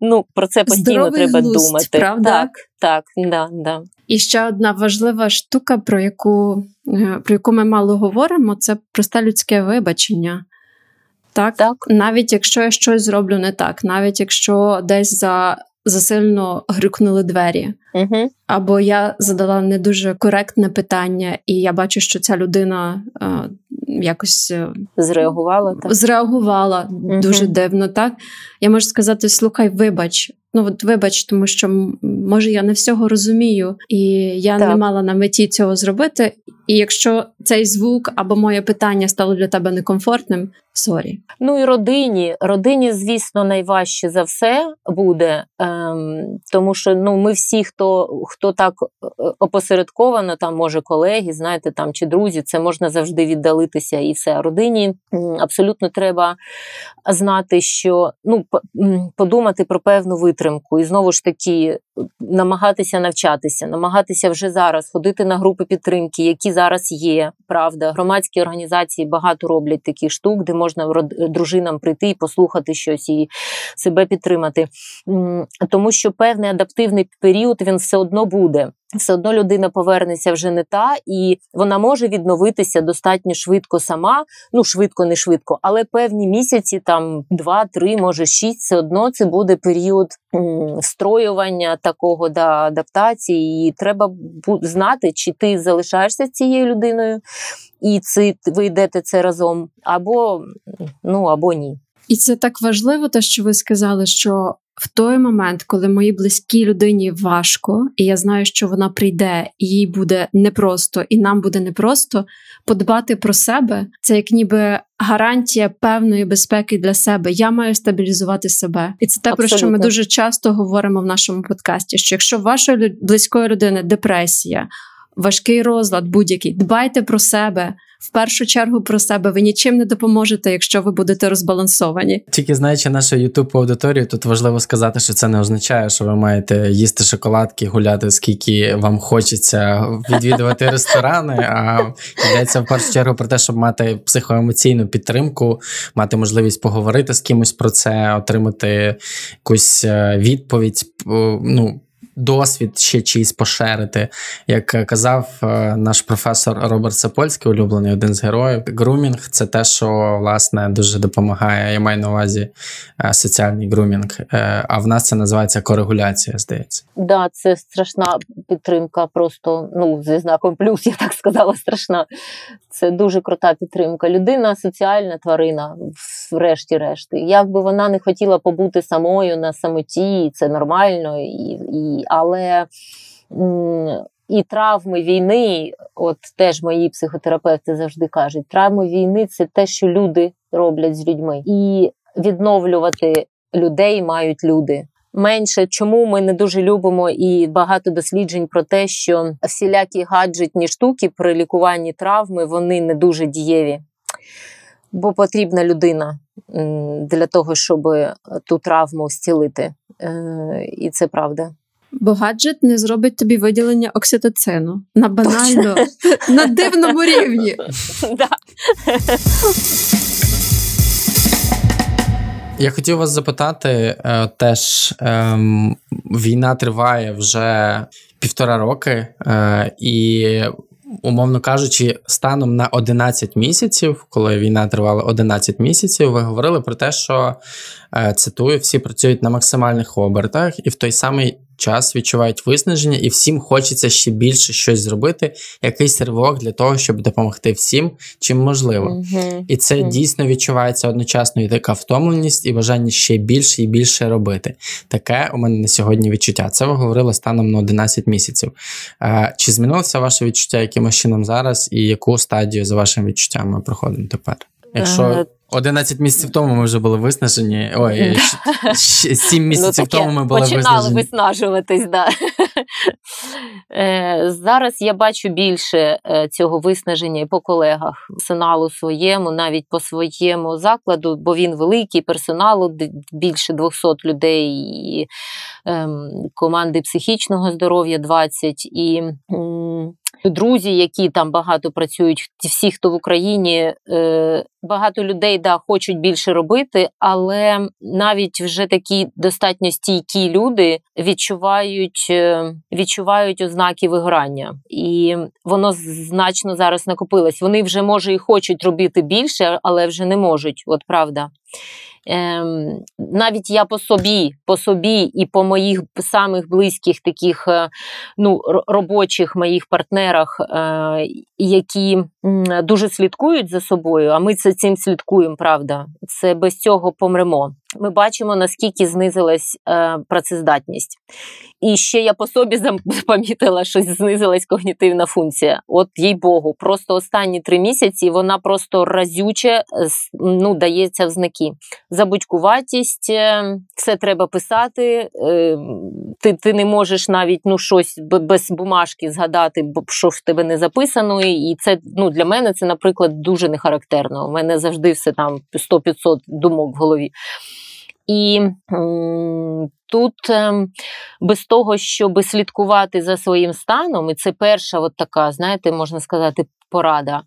ну, про це постійно Здоровий треба глузд, думати. правда? Так, так, да, да. І ще одна важлива штука, про яку, е, про яку ми мало говоримо, це просте людське вибачення. Так? Так. Навіть якщо я щось зроблю не так, навіть якщо десь за, засильно грюкнули двері, Угу. Або я задала не дуже коректне питання, і я бачу, що ця людина е, якось е, Зреагувала так. зреагувала Мгм. дуже дивно, так? Я можу сказати: слухай, вибач. Ну, от вибач, тому що може я не всього розумію, і я не мала на меті цього зробити. І якщо цей звук або моє питання стало для тебе некомфортним, sorry. Ну і родині. Родині, звісно, найважче за все буде, ем, тому що ну, ми всі, хто, хто так е, опосередковано, там, може, колеги, знаєте, там, чи друзі, це можна завжди віддалитися і все. Родині абсолютно треба знати, що ну, подумати про певну витримку. І знову ж таки, намагатися навчатися, намагатися вже зараз ходити на групи підтримки, які зараз є. Правда, громадські організації багато роблять таких штук, де можна дружинам прийти і послухати щось і себе підтримати. Тому що певний адаптивний період він все одно буде. Все одно людина повернеться вже не та, і вона може відновитися достатньо швидко сама. Ну, швидко, не швидко, але певні місяці, там два, три, може шість, все одно це буде період встроювання такого да, адаптації. І треба знати, чи ти залишаєшся цією людиною, і це, ви йдете це разом, або ну або ні. І це так важливо, те, що ви сказали, що в той момент, коли моїй близькій людині важко, і я знаю, що вона прийде, і їй буде непросто, і нам буде непросто, подбати про себе це як ніби гарантія певної безпеки для себе. Я маю стабілізувати себе. І це те, про що ми дуже часто говоримо в нашому подкасті: що якщо вашої близької людини депресія, важкий розлад будь-який, дбайте про себе. В першу чергу про себе ви нічим не допоможете, якщо ви будете розбалансовані. Тільки знаючи нашу youtube аудиторію, тут важливо сказати, що це не означає, що ви маєте їсти шоколадки, гуляти скільки вам хочеться, відвідувати ресторани. А йдеться в першу чергу про те, щоб мати психоемоційну підтримку, мати можливість поговорити з кимось про це, отримати якусь е, відповідь. Ну, досвід ще чийсь поширити. Як казав е, наш професор Роберт Сапольський, улюблений один з героїв, грумінг це те, що власне дуже допомагає. Я маю на увазі е, соціальний грумінг. Е, А в нас це називається корегуляція, здається. Да, це страшна підтримка, просто ну зі знаком плюс, я так сказала, страшна. Це дуже крута підтримка. Людина соціальна тварина, врешті-решти. Як би вона не хотіла побути самою на самоті, це нормально, і, і, але і травми війни, от теж мої психотерапевти завжди кажуть, травми війни це те, що люди роблять з людьми. І відновлювати людей мають люди менше. Чому ми не дуже любимо і багато досліджень про те, що всілякі гаджетні штуки при лікуванні травми вони не дуже дієві. Бо потрібна людина для того, щоб ту травму зцілити. Е, І це правда. Бо гаджет не зробить тобі виділення окситоцину на банально на дивному рівні. Я хотів вас запитати, е, теж ем, війна триває вже півтора роки, е, і, умовно кажучи, станом на 11 місяців, коли війна тривала 11 місяців, ви говорили про те, що е, цитую, всі працюють на максимальних обертах, і в той самий час відчувають виснаження, і всім хочеться ще більше щось зробити, якийсь ривок для того, щоб допомогти всім, чим можливо. Мгм. І це Мгм. дійсно відчувається одночасно і така втомленість, і бажання ще більше і більше робити. Таке у мене на сьогодні відчуття. Це ви говорили станом на 11 місяців. Е, чи змінилося ваше відчуття якимось чином зараз, і яку стадію за вашими відчуттями ми проходимо тепер? Якщо Е, 11 місяців тому ми вже були виснажені, ой, 7 місяців Ну, тому ми були починали виснажені. виснажуватись, да. Е, Зараз я бачу більше е, цього виснаження і по колегах персоналу своєму, навіть по своєму закладу, бо він великий, персоналу більше 200 людей, і ем, команди психічного здоров'я 20, і друзі, які там багато працюють, всі, хто в Україні, е, багато людей да, хочуть більше робити, але навіть вже такі достатньо стійкі люди відчувають, е, відчувають ознаки вигорання. І воно значно зараз накопилось. Вони вже, може, і хочуть робити більше, але вже не можуть. От правда. Ем, навіть я по собі, по собі і по моїх самих близьких таких е, ну, робочих моїх партнерах, е, які дуже слідкують за собою, а ми це цим слідкуємо, правда. Це без цього помремо. Ми бачимо, наскільки знизилась е, працездатність. І ще я по собі [laughs] помітила, що знизилась когнітивна функція. От їй Богу, просто останні три місяці вона просто разюче е, ну, дається в знаки. Забудькуватість, е, все треба писати. е, Ти, ти не можеш навіть ну, щось без бумажки згадати, бо що в тебе не записано. І це ну, для мене це, наприклад, дуже не характерно. У мене завжди все там 100-500 думок в голові. І тут ем, без того, щоб слідкувати за своїм станом, і це перша, от така, знаєте, можна сказати, порада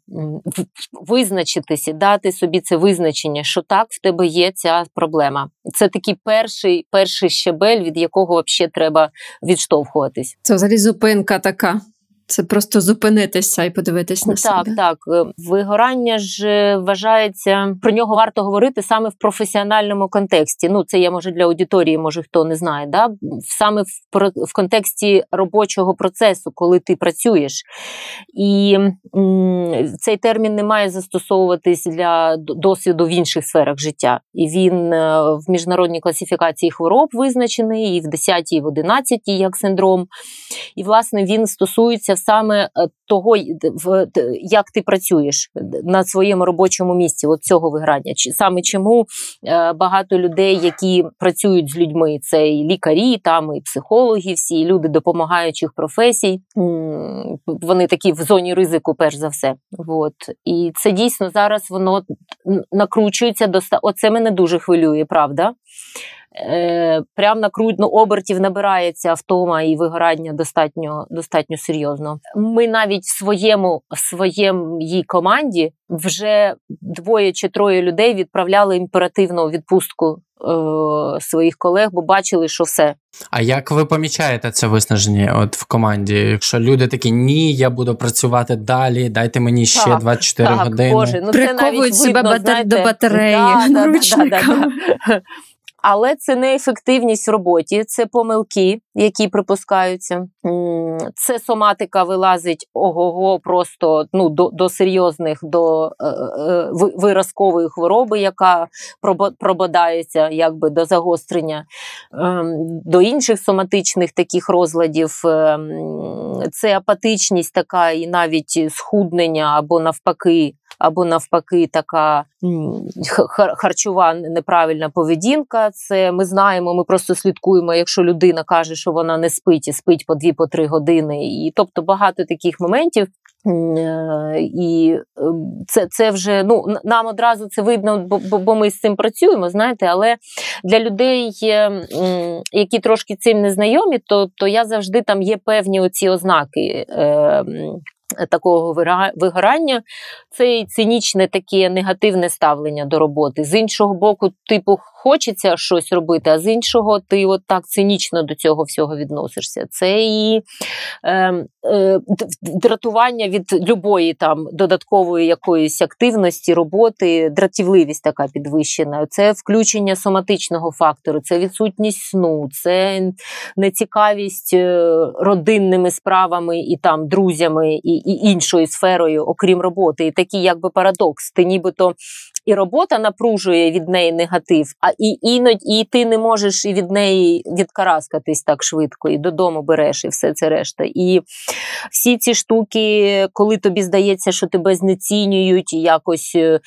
визначитися, дати собі це визначення, що так в тебе є ця проблема. Це такий перший, перший щебель, від якого взагалі треба відштовхуватись. Це взагалі зупинка така. Це просто зупинитися і подивитись на Так, себе. так. Е, Вигорання ж вважається, про нього варто говорити саме в професіональному контексті. Ну, це я може для аудиторії, може хто не знає. Да? Саме в, в контексті робочого процесу, коли ти працюєш. І м, цей термін не має застосовуватись для досвіду в інших сферах життя. І він е, в міжнародній класифікації хвороб визначений, і в 10, і в 11 як синдром. І, власне, він стосується саме е, того, як ти працюєш на своєму робочому місці, от цього виграння. Саме чому е, багато людей, які працюють з людьми, це і лікарі, там і психологи, всі і люди допомагаючих професій. Вони такі в зоні ризику, перш за все. От. І це дійсно зараз воно накручується Оце мене дуже хвилює, правда е, прям на крутно обертів набирається втома і вигорання достатньо, достатньо серйозно. Ми навіть в своєму в своєму команді вже двоє чи троє людей відправляли імперативну відпустку е, своїх колег, бо бачили, що все. А як ви помічаєте це виснаження от в команді? Якщо люди такі ні, я буду працювати далі, дайте мені ще Так, 24 так, години. Боже, ну це навіть Приковують себе видно, батар- знаєте, до батареї да, да, да, да, наручниками. да. [laughs] Але це не ефективність в роботі, це помилки, які припускаються. Це соматика вилазить ого-го просто ну, до, до серйозних, до е, е, виразкової хвороби, яка пробо- прободається якби до загострення, ем, до інших соматичних таких розладів. ем, Це апатичність така, і навіть схуднення або навпаки або навпаки, така харчова неправильна поведінка. Це ми знаємо, ми просто слідкуємо, якщо людина каже, що вона не спить і спить по 2-3 години. І тобто багато таких моментів. Е, І е, це, це вже ну нам одразу це видно, бо, бо, ми з цим працюємо, знаєте. Але для людей, е, які трошки цим не знайомі, то, то я завжди там є певні оці ознаки. Такого вигорання, це цинічне таке негативне ставлення до роботи. З іншого боку, типу, хочеться щось робити, а з іншого, ти от так цинічно до цього всього відносишся. Це і е, е, дратування від любої там додаткової якоїсь активності, роботи, дратівливість така підвищена. Це включення соматичного фактору, це відсутність сну, це нецікавість е, родинними справами і там друзями і, і іншою сферою, окрім роботи. І такий якби парадокс. Ти нібито і робота напружує від неї негатив, а і іноді і ти не можеш і від неї відкараскатись так швидко, і додому береш, і все це решта. І всі ці штуки, коли тобі здається, що тебе знецінюють, і якось е,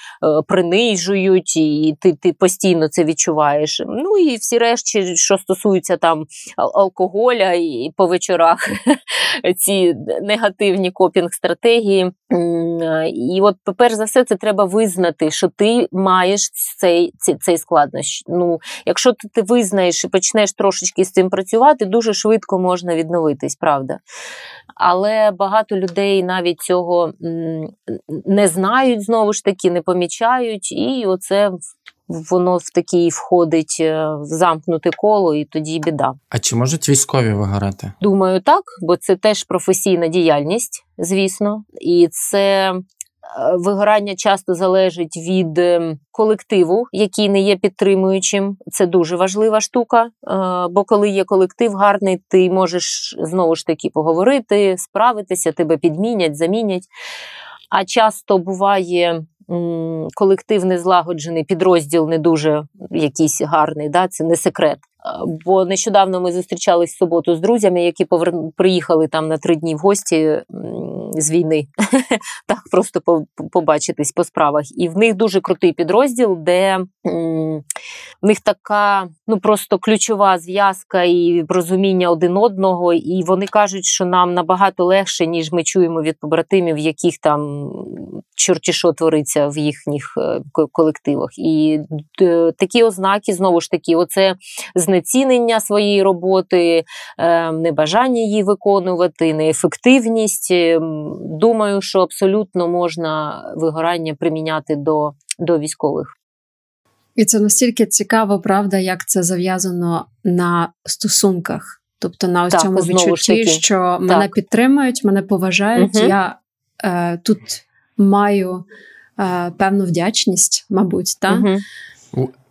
принижують, і ти, ти постійно це відчуваєш. Ну і всі решті, що стосуються там алкоголя і по вечорах [laughs] ці негативні копінг-стратегії. І от, перш за все, це треба визнати, що ти маєш цей, цей, цей складнощ. Ну, якщо ти, ти визнаєш і почнеш трошечки з цим працювати, дуже швидко можна відновитись, правда. Але багато людей навіть цього не знають, знову ж таки, не помічають, і оце воно в такий входить е, в замкнуте коло, і тоді біда. А чи можуть військові вигорати? Думаю, так, бо це теж професійна діяльність, звісно, і це. Вигорання часто залежить від е, колективу, який не є підтримуючим. Це дуже важлива штука. е, Бо коли є колектив гарний, ти можеш знову ж таки поговорити, справитися, тебе підмінять, замінять. А часто буває колектив незлагоджений, підрозділ не дуже якийсь гарний, да? це не секрет. Бо нещодавно ми зустрічались в суботу з друзями, які приїхали там на три дні в гості з війни, [laughs] так просто побачитись по справах. І в них дуже крутий підрозділ, де в них така ну просто ключова зв'язка і розуміння один одного. І вони кажуть, що нам набагато легше, ніж ми чуємо від побратимів, яких там чорті що твориться в їхніх е, колективах. І такі ознаки знову ж таки, оце знання знецінення своєї роботи, е, небажання її виконувати, неефективність. Ем, Думаю, що абсолютно можна вигорання приміняти до, до військових. І це настільки цікаво, правда, як це зав'язано на стосунках. Тобто на ось Так, цьому відчутті, що мене підтримують, мене поважають. Мгм. Я е, тут маю е, певну вдячність, мабуть, та? Мгм.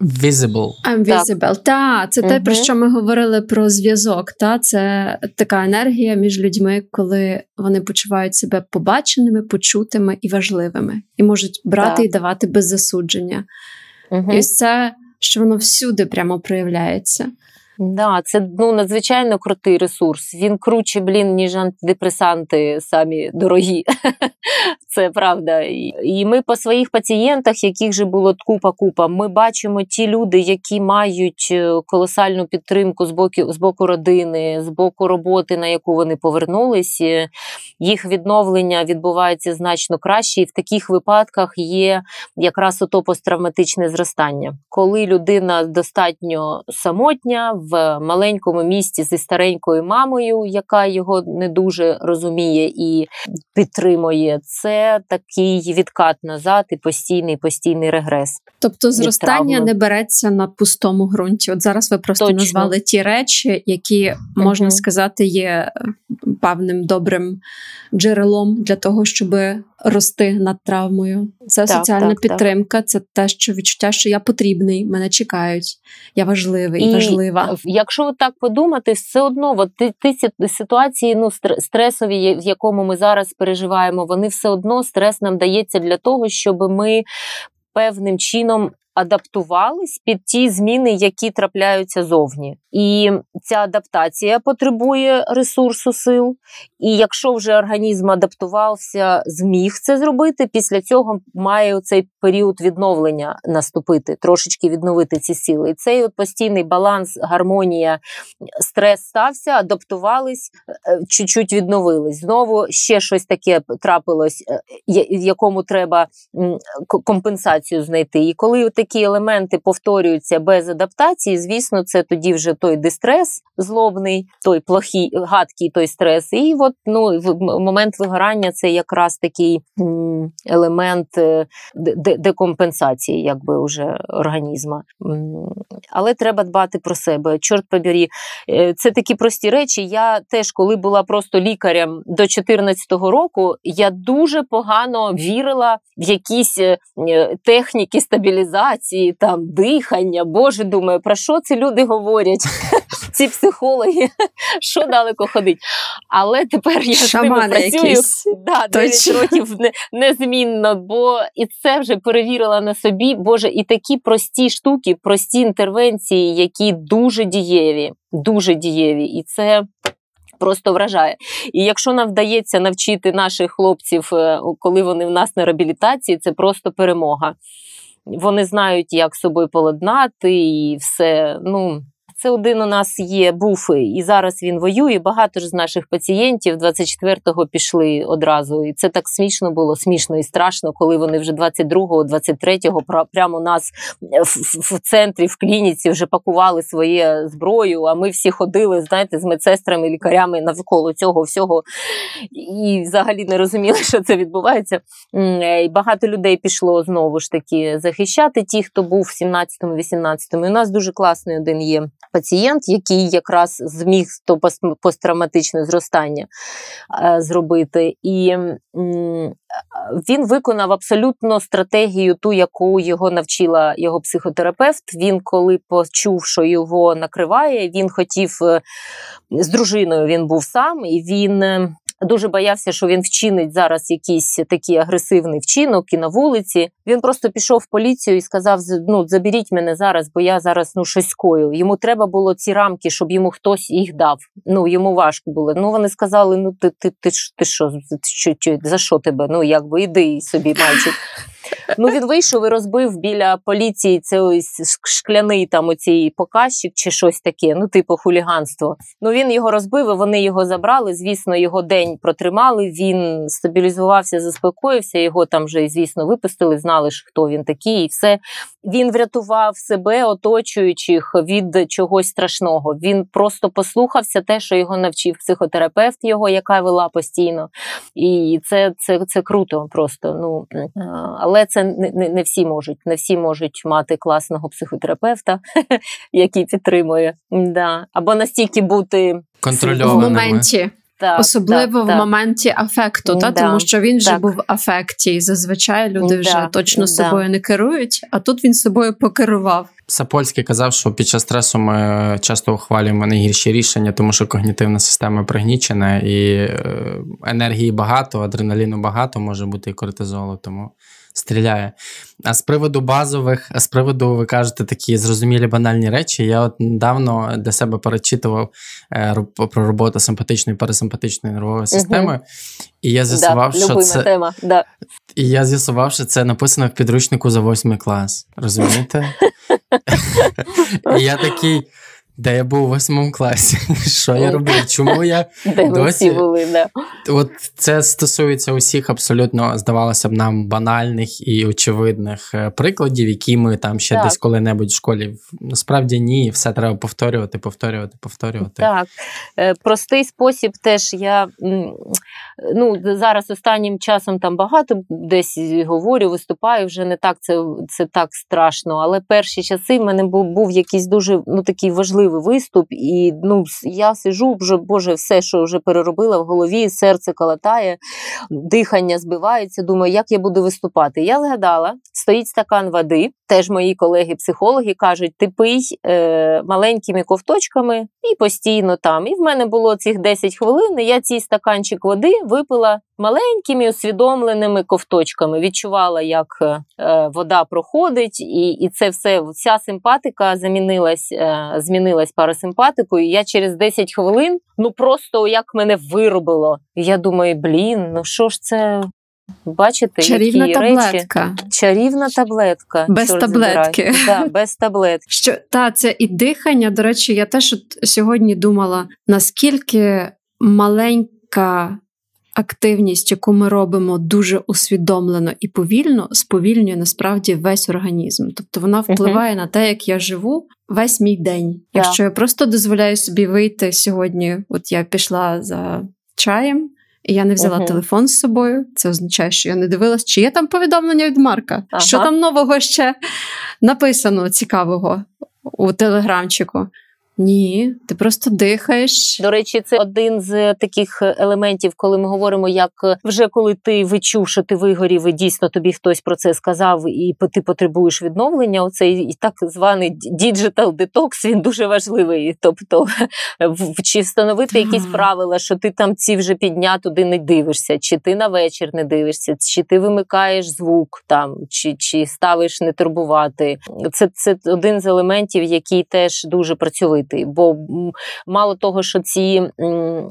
Visible. I'm visible. Та, це те, про що ми говорили про зв'язок. Та? Це така енергія між людьми, коли вони почувають себе побаченими, почутими і важливими, і можуть брати Так. і давати без засудження. Мгм. І ось це, що воно всюди прямо проявляється. Да, це ну надзвичайно крутий ресурс. Він круче, блін, ніж антидепресанти самі дорогі. [laughs] Це правда. І- ми по своїх пацієнтах, яких же було купа-купа, ми бачимо ті люди, які мають е, колосальну підтримку з боку, з боку родини, з боку роботи, на яку вони повернулись. е, Їх відновлення відбувається значно краще, і в таких випадках є якраз ото посттравматичне зростання. Коли людина достатньо самотня в маленькому місті зі старенькою мамою, яка його не дуже розуміє і підтримує, це такий відкат назад і постійний постійний регрес. Тобто зростання не береться на пустому ґрунті. От зараз ви просто Точно. назвали ті речі, які можна угу. сказати є е, певним добрим джерелом для того, щоб рости над травмою. Це Так, соціальна так, так. підтримка, це те, що відчуття, що я потрібний, мене чекають, я важливий, І важлива. Якщо так подумати, все одно от ти, ти ситуації ну, стр- стресові, в якому ми зараз переживаємо, вони все одно стрес нам дається для того, щоб ми певним чином. Адаптувались під ті зміни, які трапляються зовні, і ця адаптація потребує ресурсу сил. І якщо вже організм адаптувався, зміг це зробити, після цього має цей період відновлення наступити, трошечки відновити ці сили. І цей от постійний баланс, гармонія, стрес стався, адаптувались, е, чуть-чуть відновились. Знову ще щось таке трапилось, е, якому треба компенсацію знайти. І коли такі елементи повторюються без адаптації, звісно, це тоді вже той дистрес злобний, той плохий, гадкий той стрес. І от ну, в момент вигорання це якраз такий елемент е, де- де- декомпенсації, якби уже організма. Але треба дбати про себе. Чорт побері, Е, це такі прості речі. Я теж, коли була просто лікарем до 2014 року, я дуже погано вірила в якісь е, техніки стабілізації, там дихання. Боже, думаю, про що ці люди говорять? [laughs] Ці психологи, що далеко ходить. Але тепер я з ними працюю да, 9 Точно. років не, незмінно, бо і це вже перевірила на собі. Боже, і такі прості штуки, прості інтервенції, які дуже дієві, дуже дієві. І це. Просто вражає. І якщо нам вдається навчити наших хлопців, е, коли вони в нас на реабілітації, це просто перемога. Вони знають, як собою поладнати, і все. Ну, це один у нас є, був і зараз він воює. Багато ж з наших пацієнтів 24-го пішли одразу. І це так смішно було, смішно і страшно, коли вони вже 22-го, 23-го пра- прямо у нас в, в- в центрі, в клініці вже пакували своє зброю. А ми всі ходили, знаєте, з медсестрами, лікарями навколо цього всього і взагалі не розуміли, [laughs] що це відбувається. Е, І багато людей пішло знову ж таки захищати ті, хто був в 17-му, 18-му. І у нас дуже класний один є пацієнт, який якраз зміг то пос- посттравматичне зростання е, зробити. І він виконав абсолютно стратегію, ту, яку його навчила його психотерапевт. Він, коли почув, що його накриває, він хотів е, з дружиною він був сам, і він. Дуже боявся, що він вчинить зараз якийсь такий агресивний вчинок і на вулиці. Він просто пішов в поліцію і сказав: «З- ну заберіть мене зараз, бо я зараз ну щось скою. Йому треба було ці рамки, щоб йому хтось їх дав. Ну йому важко було. Ну вони сказали: ну ти, ти, ти, ти що, ти, що за що тебе? Ну якби іди собі, мальчик. Ну він вийшов і розбив біля поліції цей ось шкляний там оцій показчик чи щось таке, ну типу хуліганство. Ну він його розбив, і вони його забрали. Звісно, його день протримали. Він стабілізувався, заспокоївся. Його там вже, звісно, випустили, знали ж, хто він такий, і все. Він врятував себе, оточуючих від чогось страшного. Він просто послухався те, що його навчив психотерапевт, його, яка вела постійно. І це, це, це круто просто. Ну але це не, не, не всі можуть. Не всі можуть мати класного психотерапевта, [laughs] який підтримує. Да. Або настільки бути в моменті, так, особливо так, в так. моменті афекту, та Да, тому що він вже так. був в афекті, і зазвичай люди вже точно да. собою не керують, а тут він собою покерував. Сапольський казав, що під час стресу ми часто ухвалюємо найгірші рішення, тому що когнітивна система пригнічена і е, енергії багато, адреналіну багато, може бути і кортизолу, тому стріляє. А з приводу базових, а з приводу, ви кажете, такі зрозумілі банальні речі. Я от недавно для себе перечитував е, про роботу симпатичної і парасимпатичної нервової системи, і я з'ясував, да, що це тема. Да. і я з'ясував, що це написано в підручнику за восьмий клас. Розумієте? [laughs] І я такий, де я був у восьмому класі? [laughs] Що я робив? Чому я. [laughs] Де Досі- були, да. От це стосується усіх абсолютно, здавалося б, нам банальних і очевидних е, прикладів, які ми там ще Так. десь коли-небудь в школі. Насправді ні, все треба повторювати, повторювати, повторювати. Так, Е, простий спосіб теж я ну, зараз останнім часом там багато десь говорю, виступаю, вже не так це, це так страшно. Але перші часи в мене був, був якийсь дуже ну, такий важливий виступ, і ну, я сижу, вже, Боже, все, що вже переробила в голові, серце калатає, дихання збивається. Думаю, як я буду виступати. Я згадала, стоїть стакан води. Теж мої колеги-психологи кажуть: ти пий е, маленькими ковточками і постійно там. І в мене було цих 10 хвилин. і Я цей стаканчик води випила маленькими усвідомленими ковточками. Відчувала, як е, вода проходить, і, і це все, вся симпатика замінилась, е, змінилась парасимпатикою. Я через 10 хвилин, ну просто як мене виробило. Я думаю, блін, ну що ж це? Бачите, Чарівна які речі? таблетка. Чарівна таблетка. Без таблетки. [laughs] Да, без таблетки. Що та це і дихання. До речі, я теж от сьогодні думала, наскільки маленька активність, яку ми робимо дуже усвідомлено і повільно, сповільнює насправді весь організм. Тобто вона впливає на те, як я живу весь мій день. Якщо я просто дозволяю собі вийти сьогодні, от я пішла за чаєм. І я не взяла Мгм. телефон з собою. Це означає, що я не дивилась, чи є там повідомлення від Марка, Ага. що там нового ще написано цікавого у телеграмчику. Ні, ти просто дихаєш. До речі, це один з таких елементів, коли ми говоримо, як вже коли ти відчув, що ти вигорів, і дійсно тобі хтось про це сказав, і ти потребуєш відновлення. Оцей так званий digital детокс, він дуже важливий. Тобто, [laughs] чи встановити якісь правила, що ти там ці вже пів дня туди не дивишся, чи ти на вечір не дивишся, чи ти вимикаєш звук там, чи, чи ставиш не турбувати. Це, це один з елементів, який теж дуже працьовитий. Бо мало того, що ці е,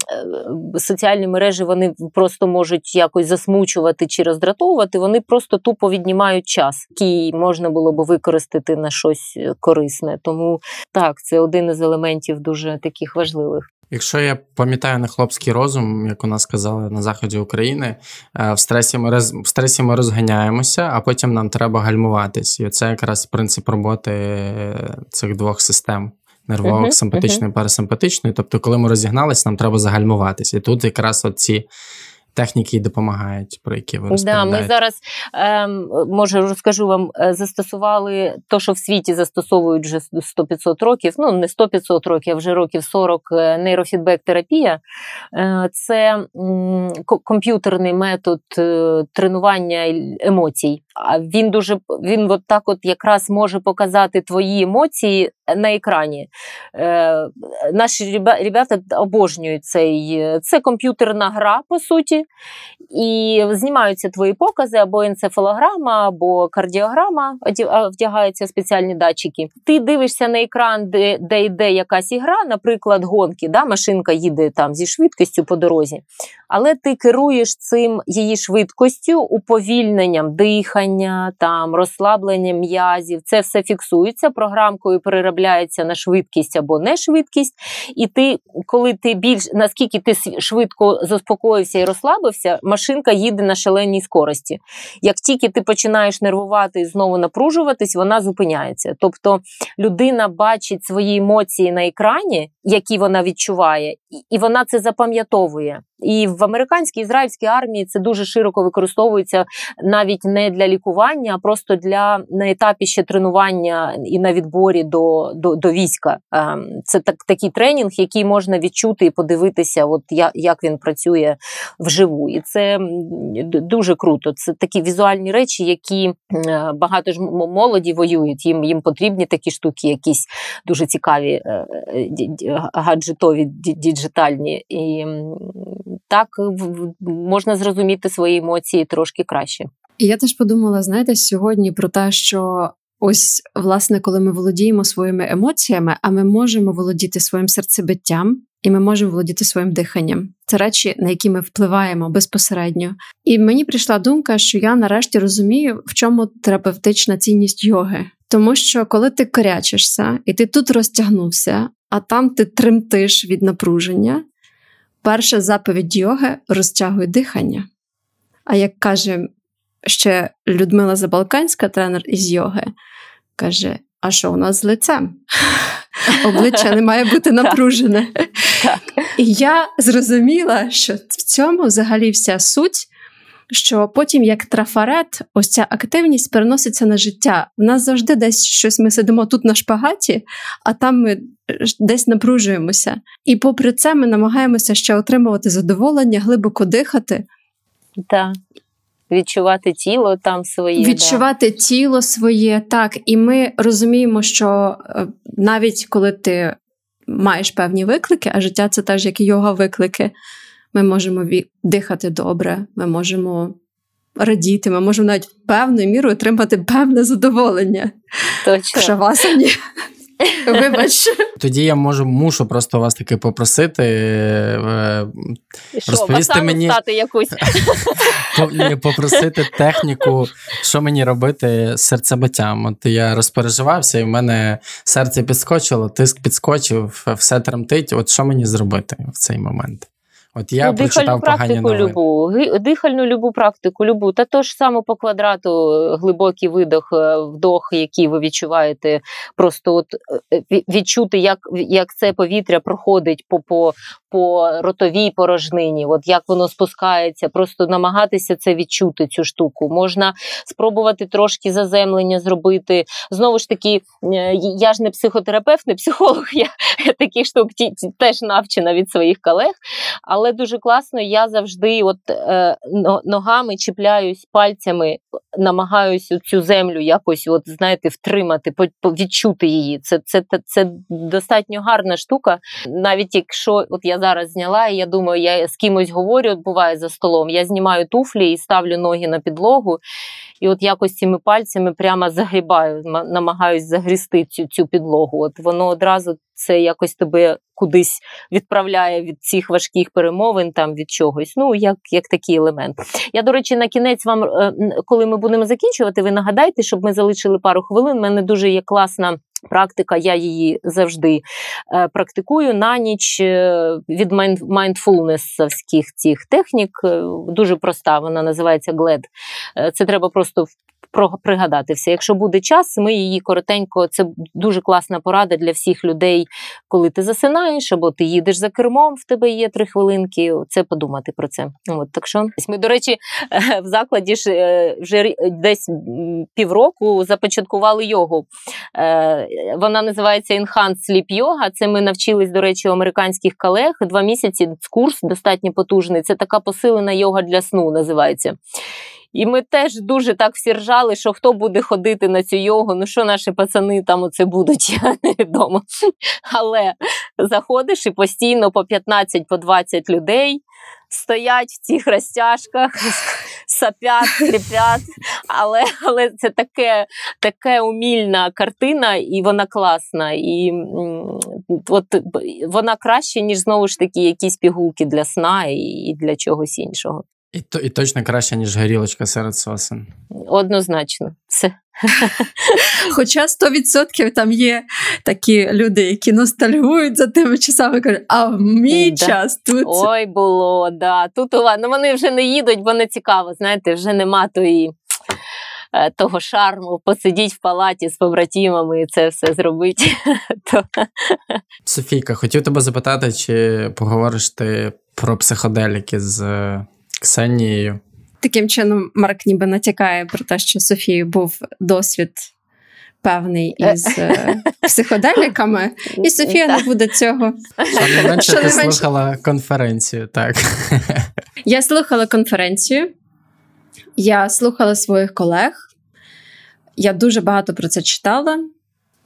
соціальні мережі вони просто можуть якось засмучувати чи роздратовувати, вони просто тупо віднімають час, який можна було би використати на щось е, корисне. Тому так, це один із елементів дуже таких важливих. Якщо я пам'ятаю на хлопський розум, як у нас казали на заході України, е, в стресі ми роз, в стресі ми розганяємося, а потім нам треба гальмуватись. І це якраз принцип роботи цих двох систем. Нервових, Мгм, симпатичної, парасимпатичної. Тобто, коли ми розігнались, нам треба загальмуватись. І тут якраз ці техніки й допомагають, про які ви Да, ми зараз ем, може розкажу вам, е, застосували то, що в світі застосовують вже 100-500 років. Ну не 100-500 років, а вже років 40 е, нейрофідбек-терапія. Е, Це комп'ютерний метод тренування емоцій. Він дуже він от так, от якраз може показати твої емоції на екрані. Е, Наші ребята обожнюють цей це комп'ютерна гра, по суті і знімаються твої покази або енцефалограма, або кардіограма, вдягаються спеціальні датчики. Ти дивишся на екран, де, де йде якась ігра, наприклад, гонки, да, машинка їде там зі швидкістю по дорозі, але ти керуєш цим її швидкістю, уповільненням, диханням. Дихання, там розслаблення м'язів. Це все фіксується програмкою, переробляється на швидкість або не швидкість. І ти, коли ти більш наскільки ти швидко заспокоївся і розслабився, машинка їде на шаленій скорості. Як тільки ти починаєш нервувати і знову напружуватись, вона зупиняється. Тобто людина бачить свої емоції на екрані, які вона відчуває, і вона це запам'ятовує. І в американській ізраїльській армії це дуже широко використовується навіть не для лікування, а просто для на етапі ще тренування і на відборі до, до, до війська. Ем, Це так, такий тренінг, який можна відчути і подивитися, от як він працює вживу. І це дуже круто. Це такі візуальні речі, які багато ж молоді воюють. Їм, їм потрібні такі штуки, якісь дуже цікаві, е, е, гаджетові, діджитальні. І так в- можна зрозуміти свої емоції трошки краще. І я теж подумала, знаєте, сьогодні про те, що ось, власне, коли ми володіємо своїми емоціями, а ми можемо володіти своїм серцебиттям, і ми можемо володіти своїм диханням. Це речі, на які ми впливаємо безпосередньо. І мені прийшла думка, що я нарешті розумію, в чому терапевтична цінність йоги. Тому що коли ти корячишся, і ти тут розтягнувся, а там ти тремтиш від напруження, перша заповідь йоги розтягуй дихання. А як каже ще Людмила Забалканська, тренер із йоги, каже: А що у нас з лицем? [laughs] Обличчя не має бути напружене. І я зрозуміла, що в цьому взагалі вся суть. Що потім, як трафарет, ось ця активність переноситься на життя. У нас завжди десь щось ми сидимо тут на шпагаті, а там ми десь напружуємося. І попри це ми намагаємося ще отримувати задоволення, глибоко дихати, Так. Відчувати тіло там своє. відчувати тіло своє, так. І ми розуміємо, що е, навіть коли ти маєш певні виклики, а життя це теж як і йога виклики, ми можемо дихати добре, ми можемо радіти, ми можемо навіть певною мірою отримати певне задоволення. Точно. Шавасані. Вибач. Тоді я можу мушу просто вас таки попросити е, Що, розповісти мені- стати якусь. [laughs] попросити техніку, що мені робити з серцебиттям. От я розпереживався, і в мене серце підскочило, тиск підскочив, все тремтить. От що мені зробити в цей момент? От я ну, дихальну прочитав погані практику новини. любу, дихальну любу практику, любу. Та то ж саме по квадрату е, глибокий видох, е, вдох, який ви відчуваєте, просто от е, відчути, як, як це повітря проходить по, по, по ротовій порожнині, от як воно спускається, просто намагатися це відчути, цю штуку. Можна спробувати трошки заземлення зробити. Знову ж таки, я ж не психотерапевт, не психолог, [laughs] я таких штук теж навчена від своїх колег. Але дуже класно, я завжди от е, ногами чіпляюсь пальцями, намагаюсь цю землю якось, от знаєте, втримати, відчути її. Це, це, це, це достатньо гарна штука. Навіть якщо от я зараз зняла, і я думаю, я з кимось говорю, от буває за столом. Я знімаю туфлі і ставлю ноги на підлогу, і от якось цими пальцями прямо загрібаю, ма- намагаюсь загрісти цю, цю підлогу. От воно одразу це якось тебе кудись відправляє від цих важких перемовин, там від чогось. Ну, як, як такий елемент. Я, до речі, на кінець вам, е, коли ми будемо закінчувати, ви нагадайте, щоб ми залишили пару хвилин. У мене дуже є класна. Практика, я її завжди е, практикую на ніч е, від майнд- майндфулнесовських цих технік. Е, дуже проста, вона називається GLED. Це треба просто пригадати все. Якщо буде час, ми її коротенько. Це дуже класна порада для всіх людей, коли ти засинаєш або ти їдеш за кермом, в тебе є три хвилинки. Це подумати про це. От так що ми, до речі, [laughs] в закладі ж е, вже десь півроку започаткували йогу. Е, Вона називається Enhanced Sleep Yoga. Це ми навчились, до речі, у американських колег. Два місяці курс достатньо потужний. Це така посилена йога для сну називається. І ми теж дуже так всі ржали, що хто буде ходити на цю йогу, ну що наші пацани там оце будуть, [laughs] я невідомо. Але заходиш і постійно по 15 по 20 людей стоять в цих розтяжках, [laughs] сапять, хрипять. Але, але це таке, таке умільна картина, і вона класна. І от, вона краще, ніж знову ж таки якісь пігулки для сна і для чогось іншого. І, то, і точно краще, ніж горілочка серед сосен. Однозначно, це [laughs] Хоча 100% там є такі люди, які ностальгують за тими часами, кажуть, а в мій Да. час тут. ой було, да. Тут у вас ну вони вже не їдуть, бо не цікаво. Знаєте, вже нема тої. е, Того шарму посидіть в палаті з побратімами і це все зробити. [laughs] То Софійка, хотів тебе запитати, чи поговориш ти про психоделіки з е, Ксенією? Таким чином, Марк ніби натякає про те, що Софії був досвід певний із е, психоделіками, і Софія не буде цього. Що не менше ти слухала конференцію, так. Я слухала конференцію, я слухала своїх колег, я дуже багато про це читала,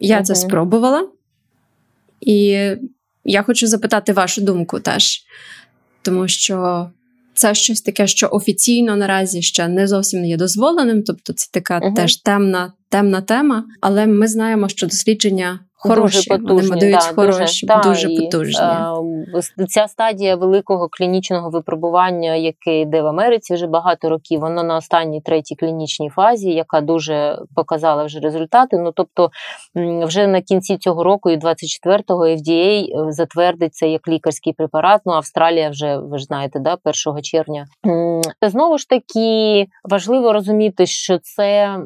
я це спробувала. І я хочу запитати вашу думку теж, тому що це щось таке, що офіційно наразі ще не зовсім не є дозволеним, тобто це така Мгм. теж темна, темна тема, але ми знаємо, що дослідження хороші, Дуже вони потужні, моделюють да, хороші, дуже і, потужні. с- ця стадія великого клінічного випробування, яке йде в Америці вже багато років, воно на останній третій клінічній фазі, яка дуже показала вже результати. Ну тобто, вже на кінці цього року, і 24-го FDA е, затвердить це як лікарський препарат. Ну, Австралія вже ви ж знаєте, да, 1 червня. Знову ж таки, важливо розуміти, що це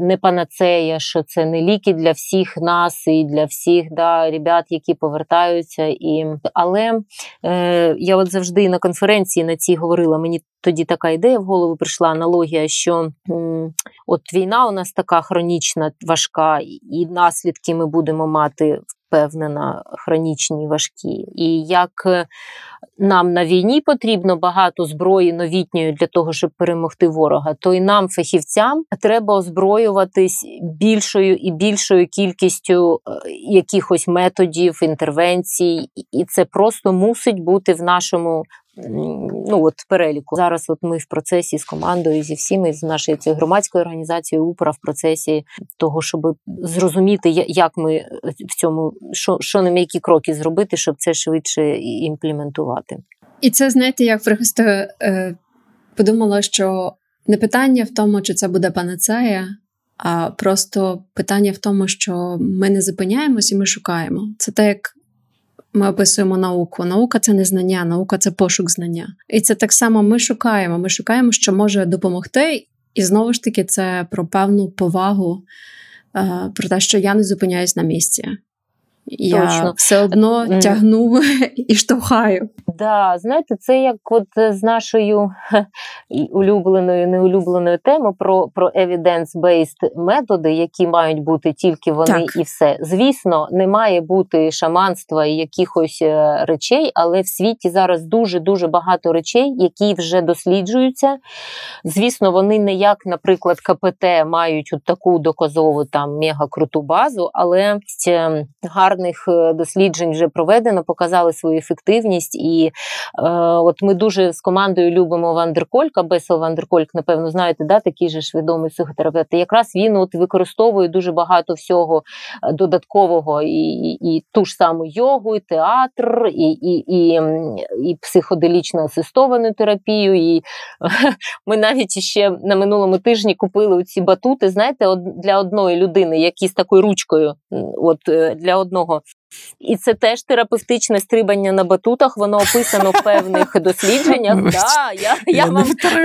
не панацея, що це не ліки для всіх нас і для всіх да, ребят, які повертаються. І... Але е, я от завжди на конференції на цій говорила, мені тоді така ідея в голову прийшла аналогія, що м, от війна у нас така хронічна, важка, і наслідки ми будемо мати. Впевнена, хронічні, важкі. І як е, нам на війні потрібно багато зброї новітньої для того, щоб перемогти ворога, то і нам, фахівцям, треба озброюватись більшою і більшою кількістю е, якихось методів, інтервенцій, і це просто мусить бути в нашому. Ну, от переліку. Зараз от ми в процесі з командою, зі всіми, з нашою цією громадською організацією УПРА в процесі того, щоб зрозуміти, як ми в цьому, що, що нам які кроки зробити, щоб це швидше імплементувати. І це, знаєте, як просто е, подумала, що не питання в тому, чи це буде панацея, а просто питання в тому, що ми не зупиняємось і ми шукаємо. Це те, як ми описуємо науку. Наука це не знання, наука це пошук знання. І це так само ми шукаємо. Ми шукаємо, що може допомогти. І знову ж таки, це про певну повагу, е, про те, що я не зупиняюсь на місці. Я Точно. все одно тягну [laughs] і штовхаю. Да, знаєте, це як от е, з нашою улюбленою, неулюбленою темою про, про evidence-based методи, які мають бути тільки вони Так. і все. Звісно, не має бути шаманства і якихось е, речей, але в світі зараз дуже дуже багато речей, які вже досліджуються. Звісно, вони не як, наприклад, КПТ мають от таку доказову там мега круту базу, але е, гарних е, досліджень вже проведено, показали свою ефективність. І е, от ми дуже з командою любимо Вандерколька, Бесел Вандеркольк, напевно, знаєте, да, такий же ж відомий психотерапевт. І якраз він от використовує дуже багато всього е, додаткового, і, і, і ту ж саму йогу, і театр, і, і, і, і психоделічно асистовану терапію. І [laughs] ми навіть ще на минулому тижні купили ці батути, знаєте, для одної людини, які з такою ручкою, от е, для одного. І це теж терапевтичне стрибання на батутах. Воно описано в певних [laughs] дослідженнях. Да, я, я, вам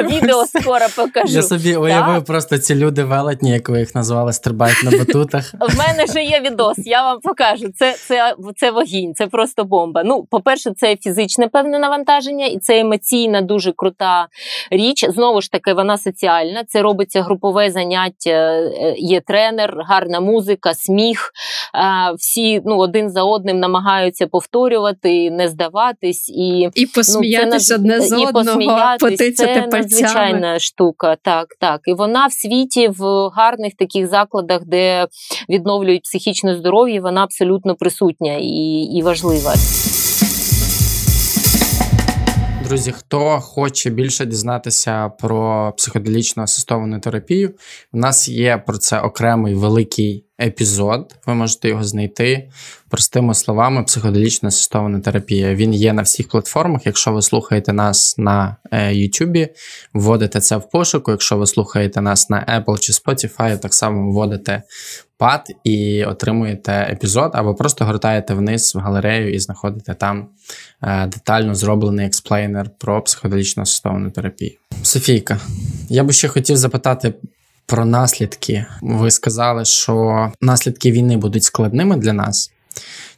відео скоро покажу. Я собі уявив просто ці люди велетні, як ви їх назвали, стрибають на батутах. [laughs] В мене вже є відос, я вам покажу. Це, це, це вогінь, це просто бомба. Ну, по-перше, це фізичне певне навантаження, і це емоційна, дуже крута річ. Знову ж таки, вона соціальна. Це робиться групове заняття, е, є тренер, гарна музика, сміх. Е, Всі ну, один за одним намагаються повторювати, не здаватись. І І посміятися Ну, це одне з і одного, посміятись, потицяти це пальцями. надзвичайна штука. Так, так. І вона в світі в гарних таких закладах, де відновлюють психічне здоров'я, вона абсолютно присутня і, і важлива. Друзі, хто хоче більше дізнатися про психоделічну асистовану терапію, у нас є про це окремий великий епізод, ви можете його знайти простими словами, психоделічна асистована терапія. Він є на всіх платформах. Якщо ви слухаєте нас на е, YouTube, вводите це в пошуку. Якщо ви слухаєте нас на Apple чи Spotify, так само вводите пад і отримуєте епізод, або просто гортаєте вниз в галерею і знаходите там е, детально зроблений експлейнер про психоделічну асистовану терапію. Софійка, я би ще хотів запитати про наслідки. Ви сказали, що наслідки війни будуть складними для нас.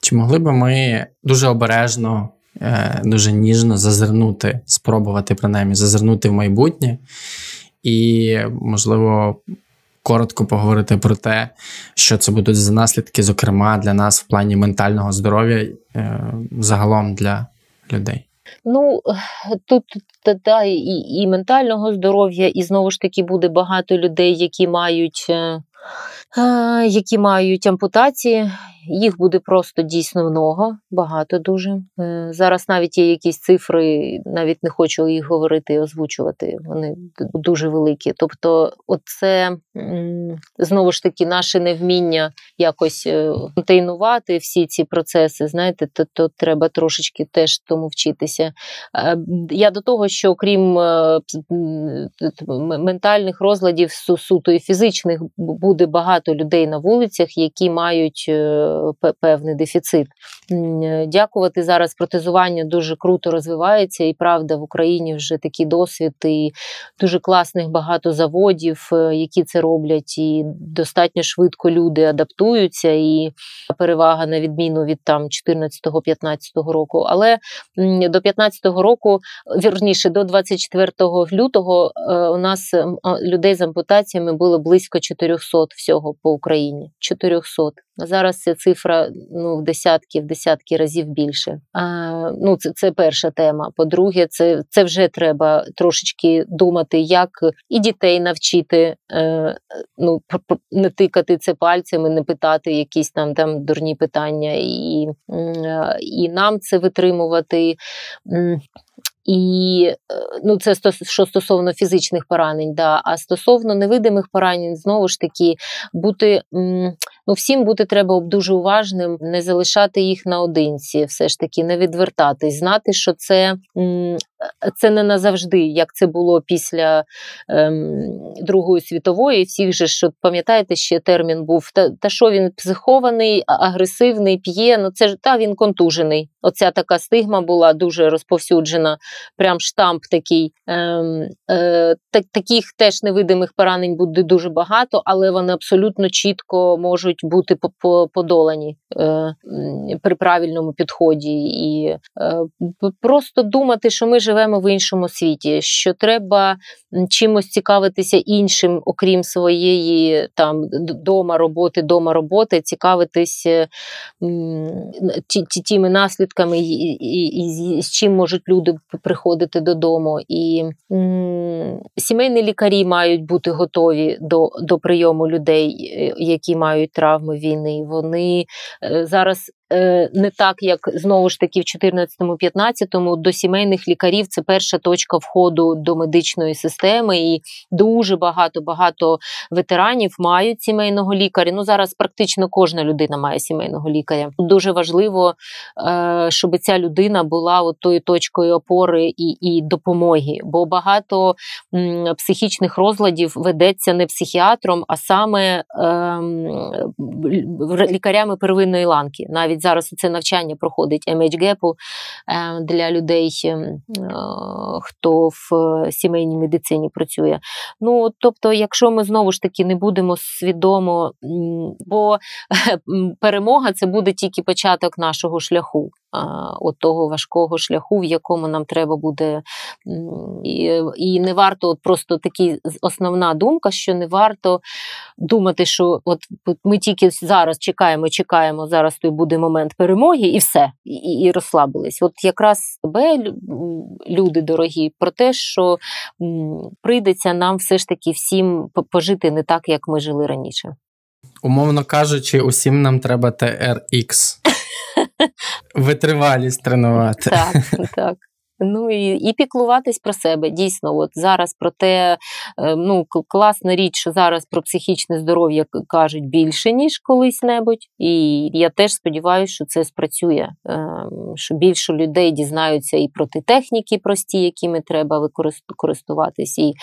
Чи могли би ми дуже обережно, е, дуже ніжно зазирнути, спробувати принаймні зазирнути в майбутнє і, можливо, коротко поговорити про те, що це будуть за наслідки, зокрема, для нас в плані ментального здоров'я е, загалом для людей? Ну [sighs] тут та, і, і ментального здоров'я, і знову ж таки буде багато людей, які мають. Е, Які мають ампутації, їх буде просто дійсно много, багато дуже. Е, Зараз навіть є якісь цифри, навіть не хочу їх говорити і озвучувати. Вони дуже великі. Тобто, оце знову ж таки наше невміння якось е, контейнувати всі ці процеси. Знаєте, то, то треба трошечки теж тому вчитися. Я до того, що крім ментальних розладів, суто і фізичних, буде багато людей на вулицях, які мають е, певний дефіцит. Е, Дякувати зараз протезування дуже круто розвивається, і правда, в Україні вже такий досвід, і дуже класних багато заводів, е, які це роблять, і достатньо швидко люди адаптуються. І перевага на відміну від там 14-15 року. Але до 15-го року, вірніше, до 24 лютого у нас людей з ампутаціями було близько 400 всього по Україні. 400. А Зараз ця цифра ну, в десятки, в десятки разів більше. А, ну, це, це перша тема. По-друге, це, це вже треба трошечки думати, як і дітей навчити е, ну, не тикати це пальцями, не питати якісь там, там дурні питання, і, е, і нам це витримувати. І е, ну, це що стосовно фізичних поранень, да. а стосовно невидимих поранень, знову ж таки, бути ну, всім бути треба дуже уважним, не залишати їх наодинці, все ж таки, не відвертатись, знати, що це, це не назавжди, як це було після ем, Другої світової. Всіх же що пам'ятаєте, ще термін був та, та що він психований, агресивний, п'є. Ну це ж та він контужений. Оця така стигма була дуже розповсюджена, прям штамп такий. Ем, е, так, таких теж невидимих поранень буде дуже багато, але вони абсолютно чітко можуть бути по- по- подолані е, при правильному підході. І е, просто думати, що ми живемо в іншому світі, що треба чимось цікавитися іншим, окрім своєї там дома роботи, дома роботи, цікавитись е, тими наслідками, і, і, і, з- чим можуть люди приходити додому. І сімейні лікарі мають бути готові до, до прийому людей, які мають травми війни. Вони е, зараз. Е, Не так, як знову ж таки в 14-15 до сімейних лікарів це перша точка входу до медичної системи, і дуже багато багато ветеранів мають сімейного лікаря. Ну зараз практично кожна людина має сімейного лікаря. Дуже важливо, е, щоб ця людина була от тою точкою опори і, і допомоги, бо багато психічних розладів ведеться не психіатром, а саме ем, лікарями первинної ланки. Навіть зараз це навчання проходить MHGAP е, для людей, е, хто в е, сімейній медицині працює. Ну, тобто, якщо ми знову ж таки не будемо свідомо, бо [laughs] перемога це буде тільки початок нашого шляху, от того важкого шляху, в якому нам треба буде. І, і не варто от просто такі основна думка, що не варто думати, що от ми тільки зараз чекаємо, чекаємо, зараз той буде момент перемоги, і все, і, і, розслабились. От якраз тебе, люди дорогі, про те, що прийдеться нам все ж таки всім пожити не так, як ми жили раніше. Умовно кажучи, усім нам треба TRX. [laughs] Витривалість тренувати. Так, так. Ну і, і піклуватись про себе. Дійсно, от зараз про те, е, ну класна річ, що зараз про психічне здоров'я кажуть більше, ніж колись-небудь. І я теж сподіваюся, що це спрацює, е, що більше людей дізнаються і про ті техніки прості, якими треба користуватись, і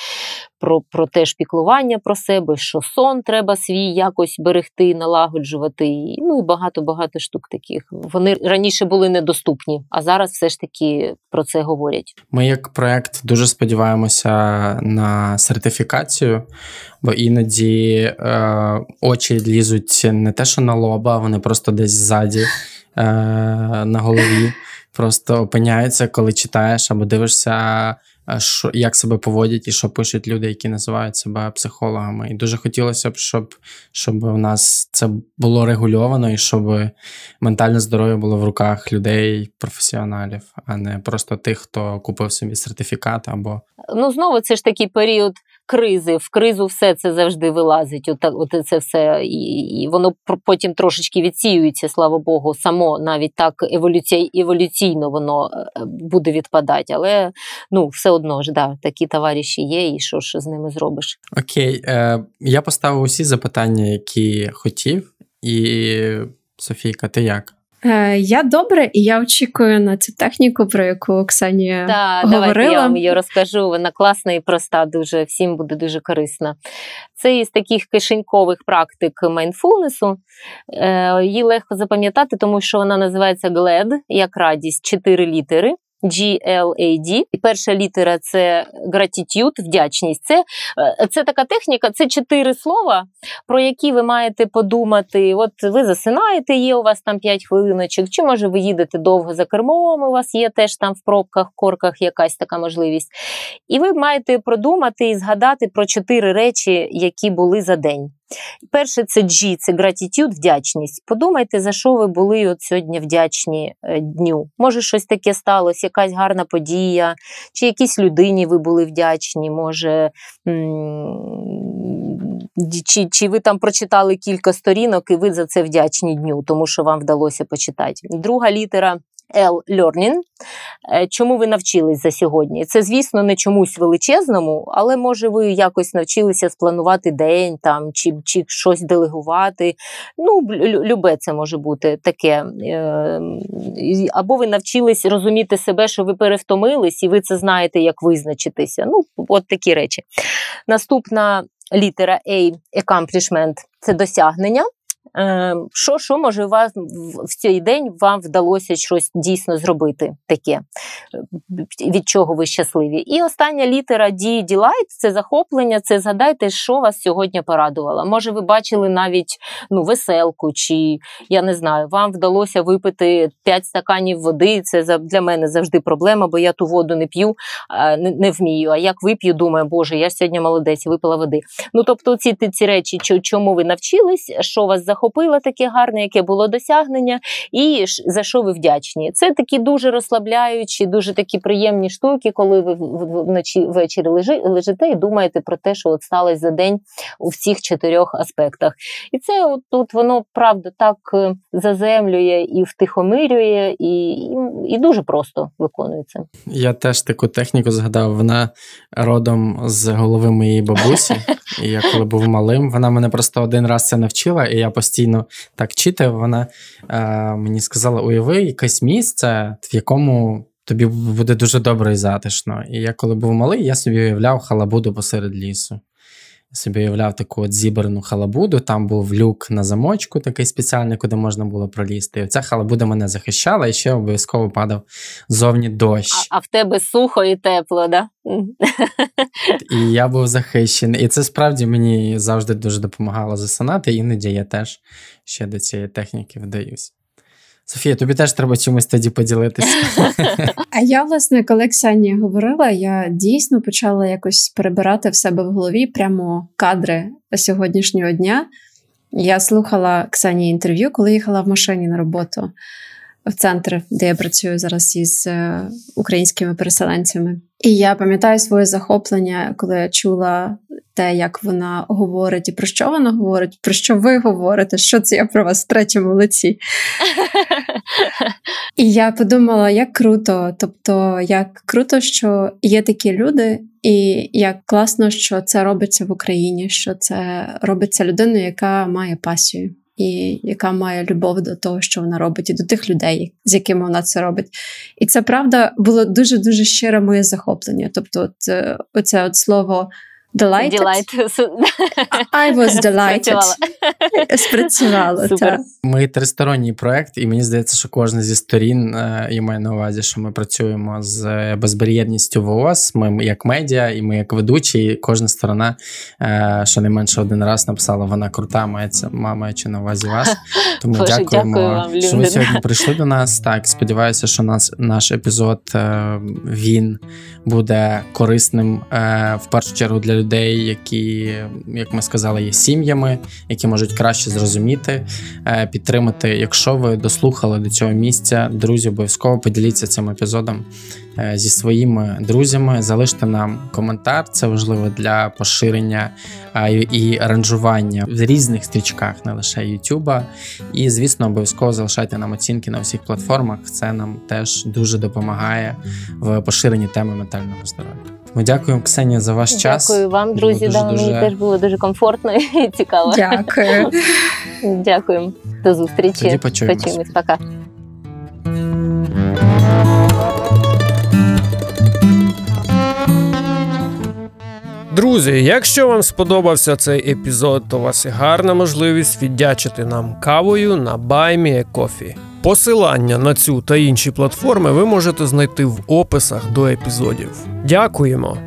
про, про ж піклування про себе, що сон треба свій якось берегти, налагоджувати. Ну і багато-багато штук таких. Вони раніше були недоступні, а зараз все ж таки про це говорять. Ми, як проект, дуже сподіваємося на сертифікацію, бо іноді е, очі лізуть не те, що на лоба, вони просто десь ззаді е, на голові. Просто опиняються, коли читаєш або дивишся, що, як себе поводять і що пишуть люди, які називають себе психологами. І дуже хотілося б, щоб, щоб у нас це було регульовано і щоб ментальне здоров'я було в руках людей, професіоналів, а не просто тих, хто купив собі сертифікат або Ну, знову це ж такий період кризи. В кризу все це завжди вилазить. От, от це все, і, і воно потім трошечки відсіюється, слава Богу, само навіть так еволюцій, еволюційно воно е, буде відпадати. Але ну, все одно ж, да, такі товариші є, і що ж з ними зробиш? Окей, е, я поставив усі запитання, які хотів, і Софійка, ти як? Е, я добре, і я очікую на цю техніку, про яку Оксані да, говорила. давайте я вам її розкажу. Вона класна і проста, дуже всім буде дуже корисна. Це із таких кишенькових практик майндфулнесу. Е, її легко запам'ятати, тому що вона називається GLAD, як радість, чотири літери. G-L-A-D. І перша літера це gratitude, вдячність. Це, е, це така техніка, це чотири слова, про які ви маєте подумати. От ви засинаєте, є у вас там 5 хвилиночок, чи може ви їдете довго за кермом, у вас є теж там в пробках, корках якась така можливість. І ви маєте продумати і згадати про чотири речі, які були за день. Перше, це G, це gratitude, вдячність. Подумайте, за що ви були от сьогодні вдячні е, дню. Може, щось таке сталося, якась гарна подія, чи якійсь людині ви були вдячні, може, чи, чи ви там прочитали кілька сторінок, і ви за це вдячні дню, тому що вам вдалося почитати. Друга літера. L learning. Е, Чому ви навчились за сьогодні? Це, звісно, не чомусь величезному, але може ви якось навчилися спланувати день там, чи, чи щось делегувати. Ну, лю- любе це може бути таке. Е, Або ви навчились розуміти себе, що ви перевтомились, і ви це знаєте, як визначитися. Ну, от такі речі. Наступна літера A accomplishment – це досягнення. Е, Що, що може вас в- цей день вам вдалося щось дійсно зробити таке, е, від чого ви щасливі? І остання літера D – delight – це захоплення, це згадайте, що вас сьогодні порадувало. Може, ви бачили навіть ну, веселку, чи я не знаю, вам вдалося випити 5 стаканів води. Це для мене завжди проблема, бо я ту воду не п'ю, не, не вмію. А як вип'ю, думаю, боже, я сьогодні молодець, випила води. Ну, тобто, ці, ці, речі, чому ви навчились, що вас захопило таке гарне, яке було досягнення, і за що ви вдячні. Це такі дуже розслабляючі, дуже такі приємні штуки, коли ви вночі ввечері лежи, лежите і думаєте про те, що от сталося за день у всіх чотирьох аспектах. І це от, тут воно правда так е, заземлює і втихомирює, і, і, і дуже просто виконується. Я теж таку техніку згадав. Вона родом з голови моєї бабусі. [laughs] І я коли був малим, вона мене просто один раз це навчила, і я постійно так вчити, Вона е, мені сказала: уяви якесь місце, в якому. Тобі буде дуже добре і затишно. І я коли був малий, я собі уявляв халабуду посеред лісу. Собі уявляв таку от зібрану халабуду, там був люк на замочку, такий спеціальний, куди можна було пролізти. І ця халабуда мене захищала, і ще обов'язково падав зовні дощ. А, а в тебе сухо і тепло, да? І я був захищений. І це справді мені завжди дуже допомагало засинати. Іноді я теж ще до цієї техніки вдаюсь. Софія, тобі теж треба чимось тоді поділитися. [laughs] [laughs] А я, власне, коли Ксенія говорила, я дійсно почала якось перебирати в себе в голові прямо кадри сьогоднішнього дня. Я слухала Ксенії інтерв'ю, коли їхала в машині на роботу в центр, де я працюю зараз із е, українськими переселенцями. І я пам'ятаю своє захоплення, коли я чула те, як вона говорить, і про що вона говорить, про що ви говорите, що це я про вас в третьому лиці. [laughs] І я подумала, як круто, тобто, як круто, що є такі люди, і як класно, що це робиться в Україні, що це робиться людиною, яка має пасію. І яка має любов до того, що вона робить, і до тих людей, з якими вона це робить. І це правда було дуже дуже щире моє захоплення. Тобто, от, е, оце от слово delighted, Delight. I was [laughs] delighted. Спрацювала. Спрацювало. Ми тристоронній проект, і мені здається, що кожна зі сторін е, я маю на увазі, що ми працюємо з е, безбар'єрністю ВООЗ. Ми як медіа, і ми як ведучі. і Кожна сторона е, щонайменше один раз написала вона крута, мається ма- маючи на увазі вас. [laughs] Тому Боже, дякуємо, дякую вам, що ви сьогодні прийшли до нас. Так, сподіваюся, що нас наш епізод він буде корисним в першу чергу для людей, які, як ми сказали, є сім'ями, які можуть краще зрозуміти, е, підтримати. Якщо ви дослухали до цього місця, друзі, обов'язково поділіться цим епізодом е, зі своїми друзями. Залиште нам коментар, це важливо для поширення і аранжування в різних стрічках, не лише Ютуба. І, звісно, обов'язково залишайте нам оцінки на всіх платформах. Це нам теж дуже допомагає в поширенні теми ментального здоров'я. Ми дякуємо, Ксенія, за ваш час. Дякую вам, друзі. Було Да, дуже- Мені теж було дуже комфортно [laughs] і цікаво. Дякую. [laughs] Дякуємо. До зустрічі. Тоді почуємось. Почуємось. Пока. Друзі, якщо вам сподобався цей епізод, то у вас є гарна можливість віддячити нам кавою на BuyMeACoffee. Посилання на цю та інші платформи ви можете знайти в описах до епізодів. Дякуємо!